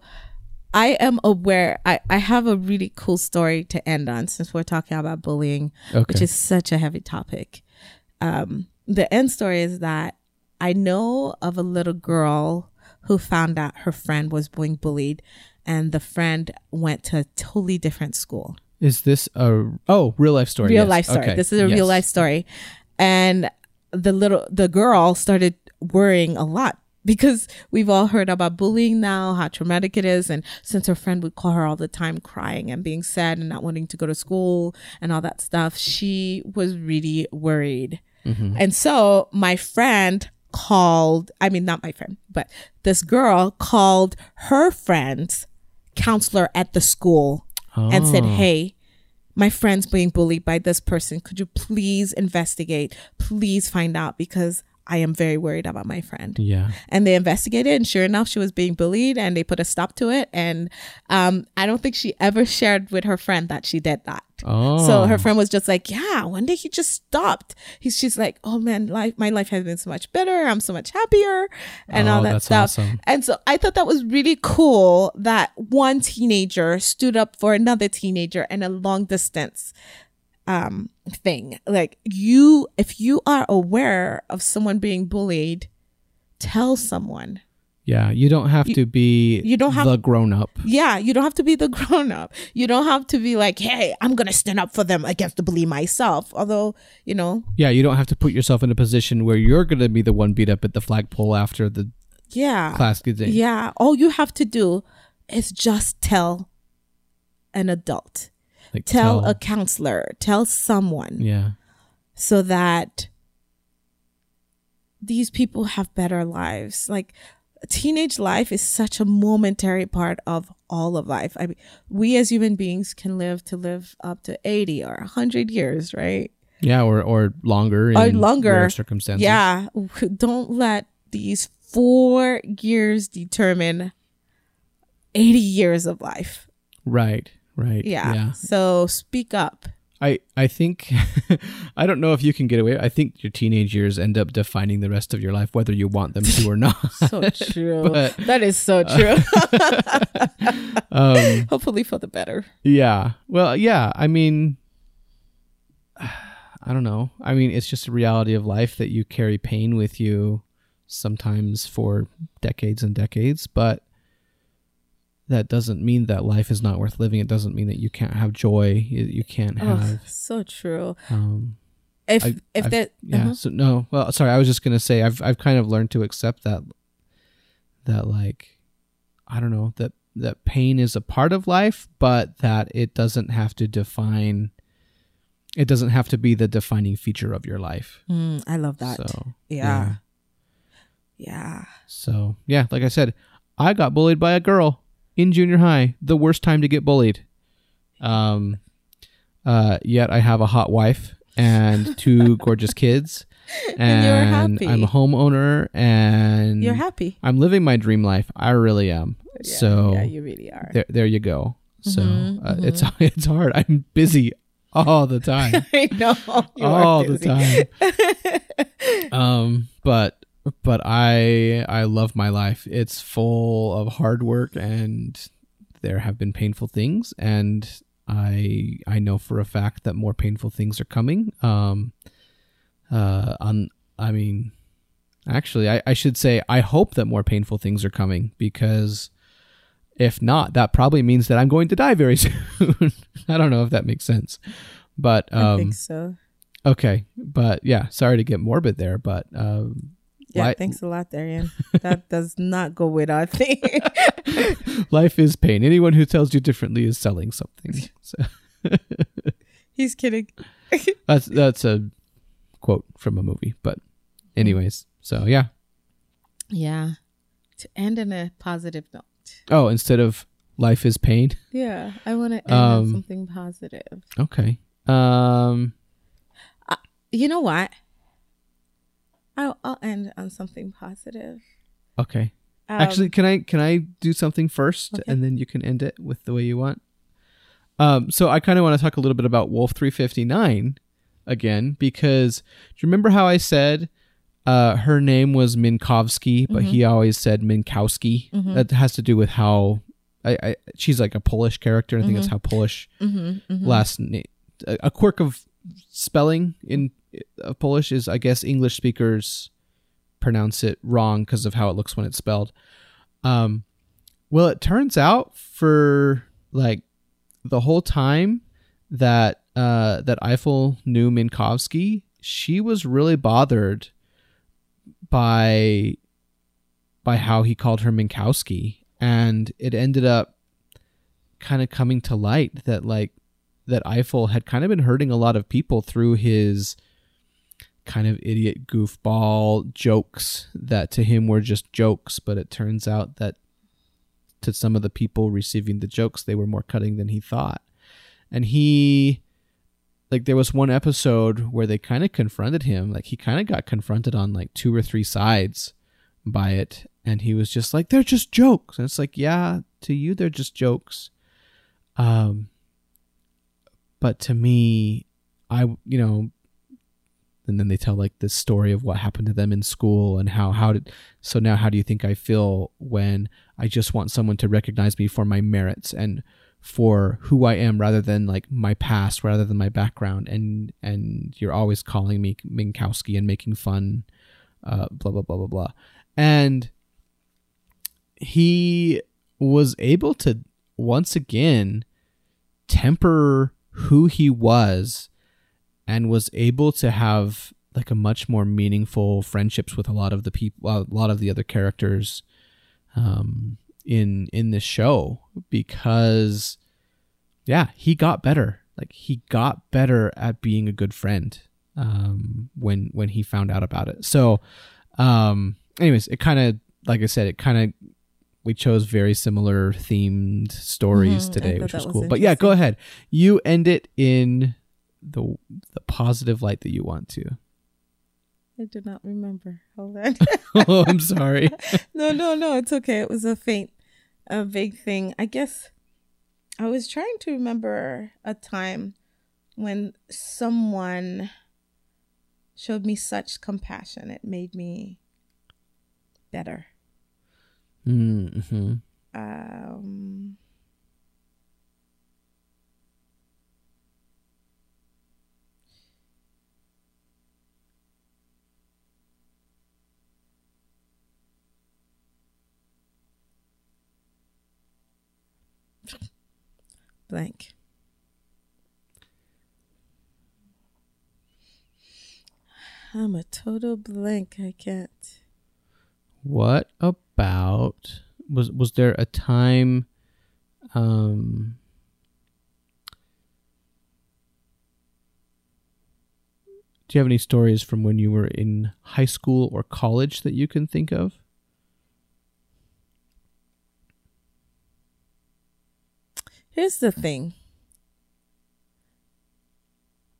I am aware I, I have a really cool story to end on since we're talking about bullying, Okay. which is such a heavy topic. Um the end story is that I know of a little girl who found out her friend was being bullied and the friend went to a totally different school is this a oh real life story? real Yes. life story. Okay. This is a Yes. real life story. And the little the girl started worrying a lot because we've all heard about bullying now, how traumatic it is. And since her friend would call her all the time crying and being sad and not wanting to go to school and all that stuff, she was really worried. Mm-hmm. And so my friend called, I mean, not my friend, but this girl called her friend's counselor at the school and said, Oh. Hey, my friend's being bullied by this person. Could you please investigate? Please find out because I am very worried about my friend. Yeah. And they investigated, and sure enough, she was being bullied, and they put a stop to it. And um, I don't think she ever shared with her friend that she did that. Oh. So her friend was just like, "Yeah, one day he just stopped." He's she's like, "Oh man, life my life has been so much better. I'm so much happier, and all Oh, that that's stuff." awesome. And so I thought that was really cool that one teenager stood up for another teenager in a long distance um thing. Like you if you are aware of someone being bullied, tell someone. Yeah. You don't have to be you don't have- the grown up. Yeah, you don't have to be the [laughs] grown up. You don't have to be like, "Hey, I'm going to stand up for them against the bully myself." Although, you know, Yeah. You don't have to put yourself in a position where you're going to be the one beat up at the flagpole after the yeah. class gets in. Yeah, all you have to do is just tell an adult, Like, tell, a counselor, tell someone yeah. so that these people have better lives. Like teenage life is such a momentary part of all of life. I mean, we as human beings can live to live up to 80 or 100 years, right? Yeah. Or, or longer. Or in longer. circumstances. Yeah. [laughs] Don't let these four years determine 80 years of life. Right. Right. Yeah. Yeah. So speak up. I, I think [laughs] I don't know if you can get away. I think your teenage years end up defining the rest of your life, whether you want them to or not. [laughs] So true. [laughs] But- that is so true. um, Hopefully for the better. yeah. Well, yeah. I mean, [sighs] I don't know. I mean, it's just a reality of life that you carry pain with you sometimes for decades and decades, but that doesn't mean that life is not worth living. It doesn't mean that you can't have joy. You, you can't Oh, have. so true. Um, If I- if I've- that yeah uh-huh. so no well sorry i was just gonna say i've i've kind of learned to accept that that like i don't know that that pain is a part of life but that it doesn't have to define it doesn't have to be the defining feature of your life Mm, I love that. so yeah. Yeah. so yeah like i said i got bullied by a girl in junior high the worst time to get bullied. Um uh yet i have a hot wife and two [laughs] gorgeous kids And you're and happy. i'm a homeowner and You're happy. i'm living my dream life. I really am. Yeah, so yeah, you really are. there, there you go. So Mhm, uh, it's [laughs] it's hard. I'm busy all the [laughs] time. I know. All the time. Um but but i i love my life it's full of hard work and there have been painful things, and I I know for a fact that more painful things are coming. Um, uh, on I mean, actually, I, I should say I hope that more painful things are coming because if not, that probably means that I'm going to die very [laughs] soon. I don't know if that makes sense, but um, I think so. okay, but yeah, sorry to get morbid there, but um, Yeah, li- thanks a lot, Darian. that [laughs] does not go without saying. [laughs] life is pain. Anyone who tells you differently is selling something. So [laughs] He's kidding. that's that's a quote from a movie, but anyways, so yeah. Yeah. To end on a positive note. Oh, instead of life is pain. Yeah, I want to end Um, on something positive. Okay. Um. You know what? I'll, I'll end on something positive. Okay. Um, Actually, can I can I do something first, Okay. and then you can end it with the way you want. Um. So I kind of want to talk a little bit about Wolf three fifty nine again because do you remember how I said uh her name was Minkowski, but he always said Minkowski. That has to do with how I, I she's like a Polish character. I think that's how Polish last name. A, a quirk of spelling in of Polish is, I guess, English speakers pronounce it wrong because of how it looks when it's spelled. Um, well, it turns out for like the whole time that uh, that Eiffel knew Minkowski, she was really bothered by by how he called her Minkowski, and it ended up kind of coming to light that like that Eiffel had kind of been hurting a lot of people through his kind of idiot goofball jokes that to him were just jokes, but it turns out that to some of the people receiving the jokes, they were more cutting than he thought. And he like there was one episode where they kind of confronted him, like he kind of got confronted on like two or three sides by it and he was just like they're just jokes. And it's like, yeah, to you they're just jokes. Um but to me i you know and then they tell like this story of what happened to them in school and how how did so now how do you think i feel when i just want someone to recognize me for my merits and for who i am rather than like my past rather than my background and and you're always calling me minkowski and making fun uh blah blah blah blah blah. And he was able to once again temper who he was and was able to have like a much more meaningful friendships with a lot of the people a lot of the other characters um in in this show because yeah he got better. Like he got better at being a good friend um when when he found out about it. So um anyways it kind of like i said it kind of we chose very similar themed stories Mhm, today which was cool. But yeah go ahead. You end it in the the positive light that you want to I do not remember. Hold on. [laughs] [laughs] oh i'm sorry [laughs] no, no, no. It's okay. It was a faint, a vague thing. I guess I was trying to remember a time when someone showed me such compassion. It made me better. mm-hmm. Um, blank. I'm a total blank. I can't. What about was was there a time um Do you have any stories from when you were in high school or college that you can think of? Here's the thing.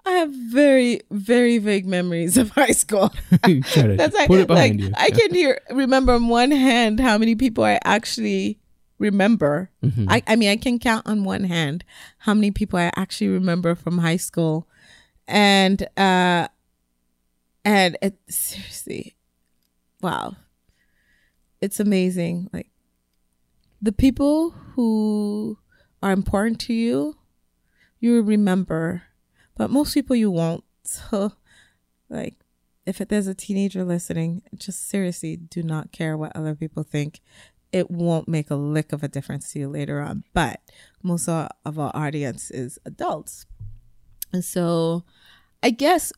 I have very, very vague memories of [laughs] high school. [laughs] That's like, put it behind like you. I can hear remember on one hand how many people I actually remember. Mhm. I, I mean I can count on one hand how many people I actually remember from high school. And uh and it seriously wow. It's amazing. Like the people who are important to you, you will remember, but most people you won't. [laughs] So, like, if there's a teenager listening, just seriously do not care what other people think. It won't make a lick of a difference to you later on. But most of our audience is adults. And so I guess,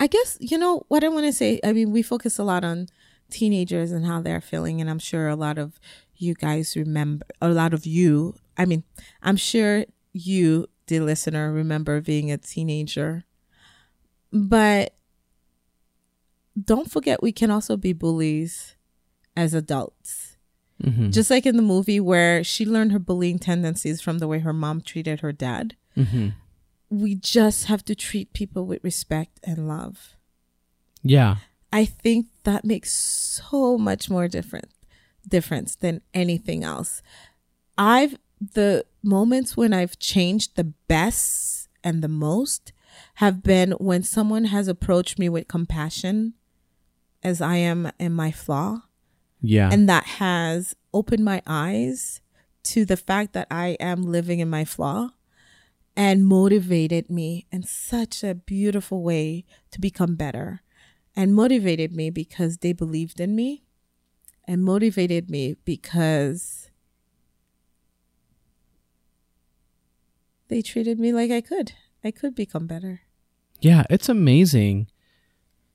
I guess, you know, what I want to say, I mean, we focus a lot on teenagers and how they're feeling. And I'm sure a lot of you guys remember, a lot of you, I mean, I'm sure you, the listener, remember being a teenager. But don't forget, we can also be bullies as adults. Mm-hmm. Just like in the movie where she learned her bullying tendencies from the way her mom treated her dad. Mm-hmm. We just have to treat people with respect and love. Yeah. I think that makes so much more different difference than anything else. I've the moments when I've changed the best and the most have been when someone has approached me with compassion as I am in my flaw Yeah. and that has opened my eyes to the fact that I am living in my flaw and motivated me in such a beautiful way to become better and motivated me because they believed in me and motivated me because they treated me like I could. I could become better. Yeah, it's amazing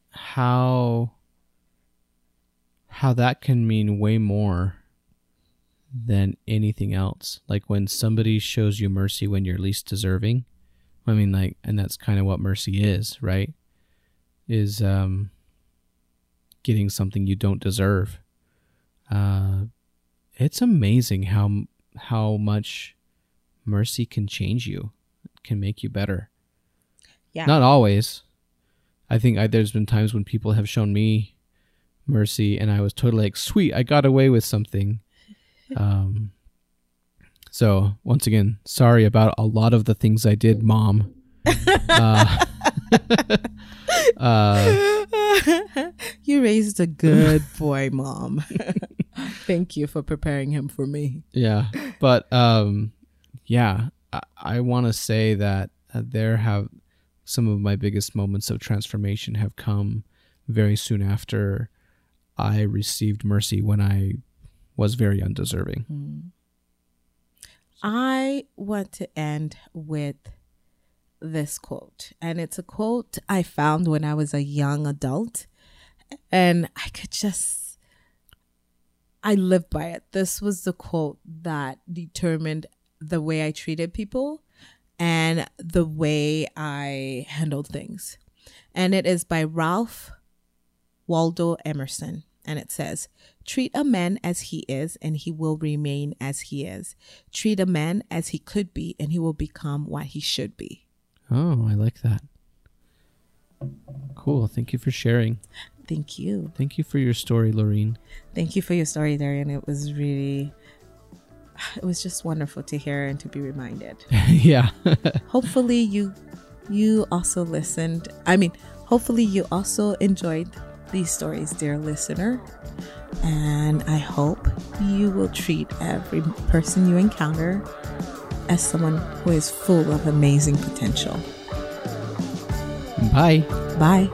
how how that can mean way more than anything else. Like when somebody shows you mercy when you're least deserving. I mean like and that's kind of what mercy is, right? Is um getting something you don't deserve. Uh it's amazing how how much mercy can change you, can make you better. Yeah. Not always. I think I, there's been times when people have shown me mercy, and I was totally like, "Sweet, I got away with something." [laughs] um. So once again, sorry about a lot of the things I did, Mom. [laughs] uh, uh, you raised a good [laughs] boy, mom. [laughs] Thank you for preparing him for me. yeah, but um, yeah, I, I want to say that uh, there have some of my biggest moments of transformation have come very soon after I received mercy when I was very undeserving. I want to end with this quote, and it's a quote I found when I was a young adult, and I could just, I lived by it. This was the quote that determined the way I treated people and the way I handled things. And it is by Ralph Waldo Emerson. And it says, Treat a man as he is, and he will remain as he is. Treat a man as he could be, and he will become what he should be. Oh, I like that. Cool. Thank you for sharing. Thank you. Thank you for your story, Lorraine. Thank you for your story, Darian. It was really, it was just wonderful to hear and to be reminded. [laughs] yeah. [laughs] hopefully you you also listened i mean hopefully you also enjoyed these stories dear listener and i hope you will treat every person you encounter as someone who is full of amazing potential Bye. bye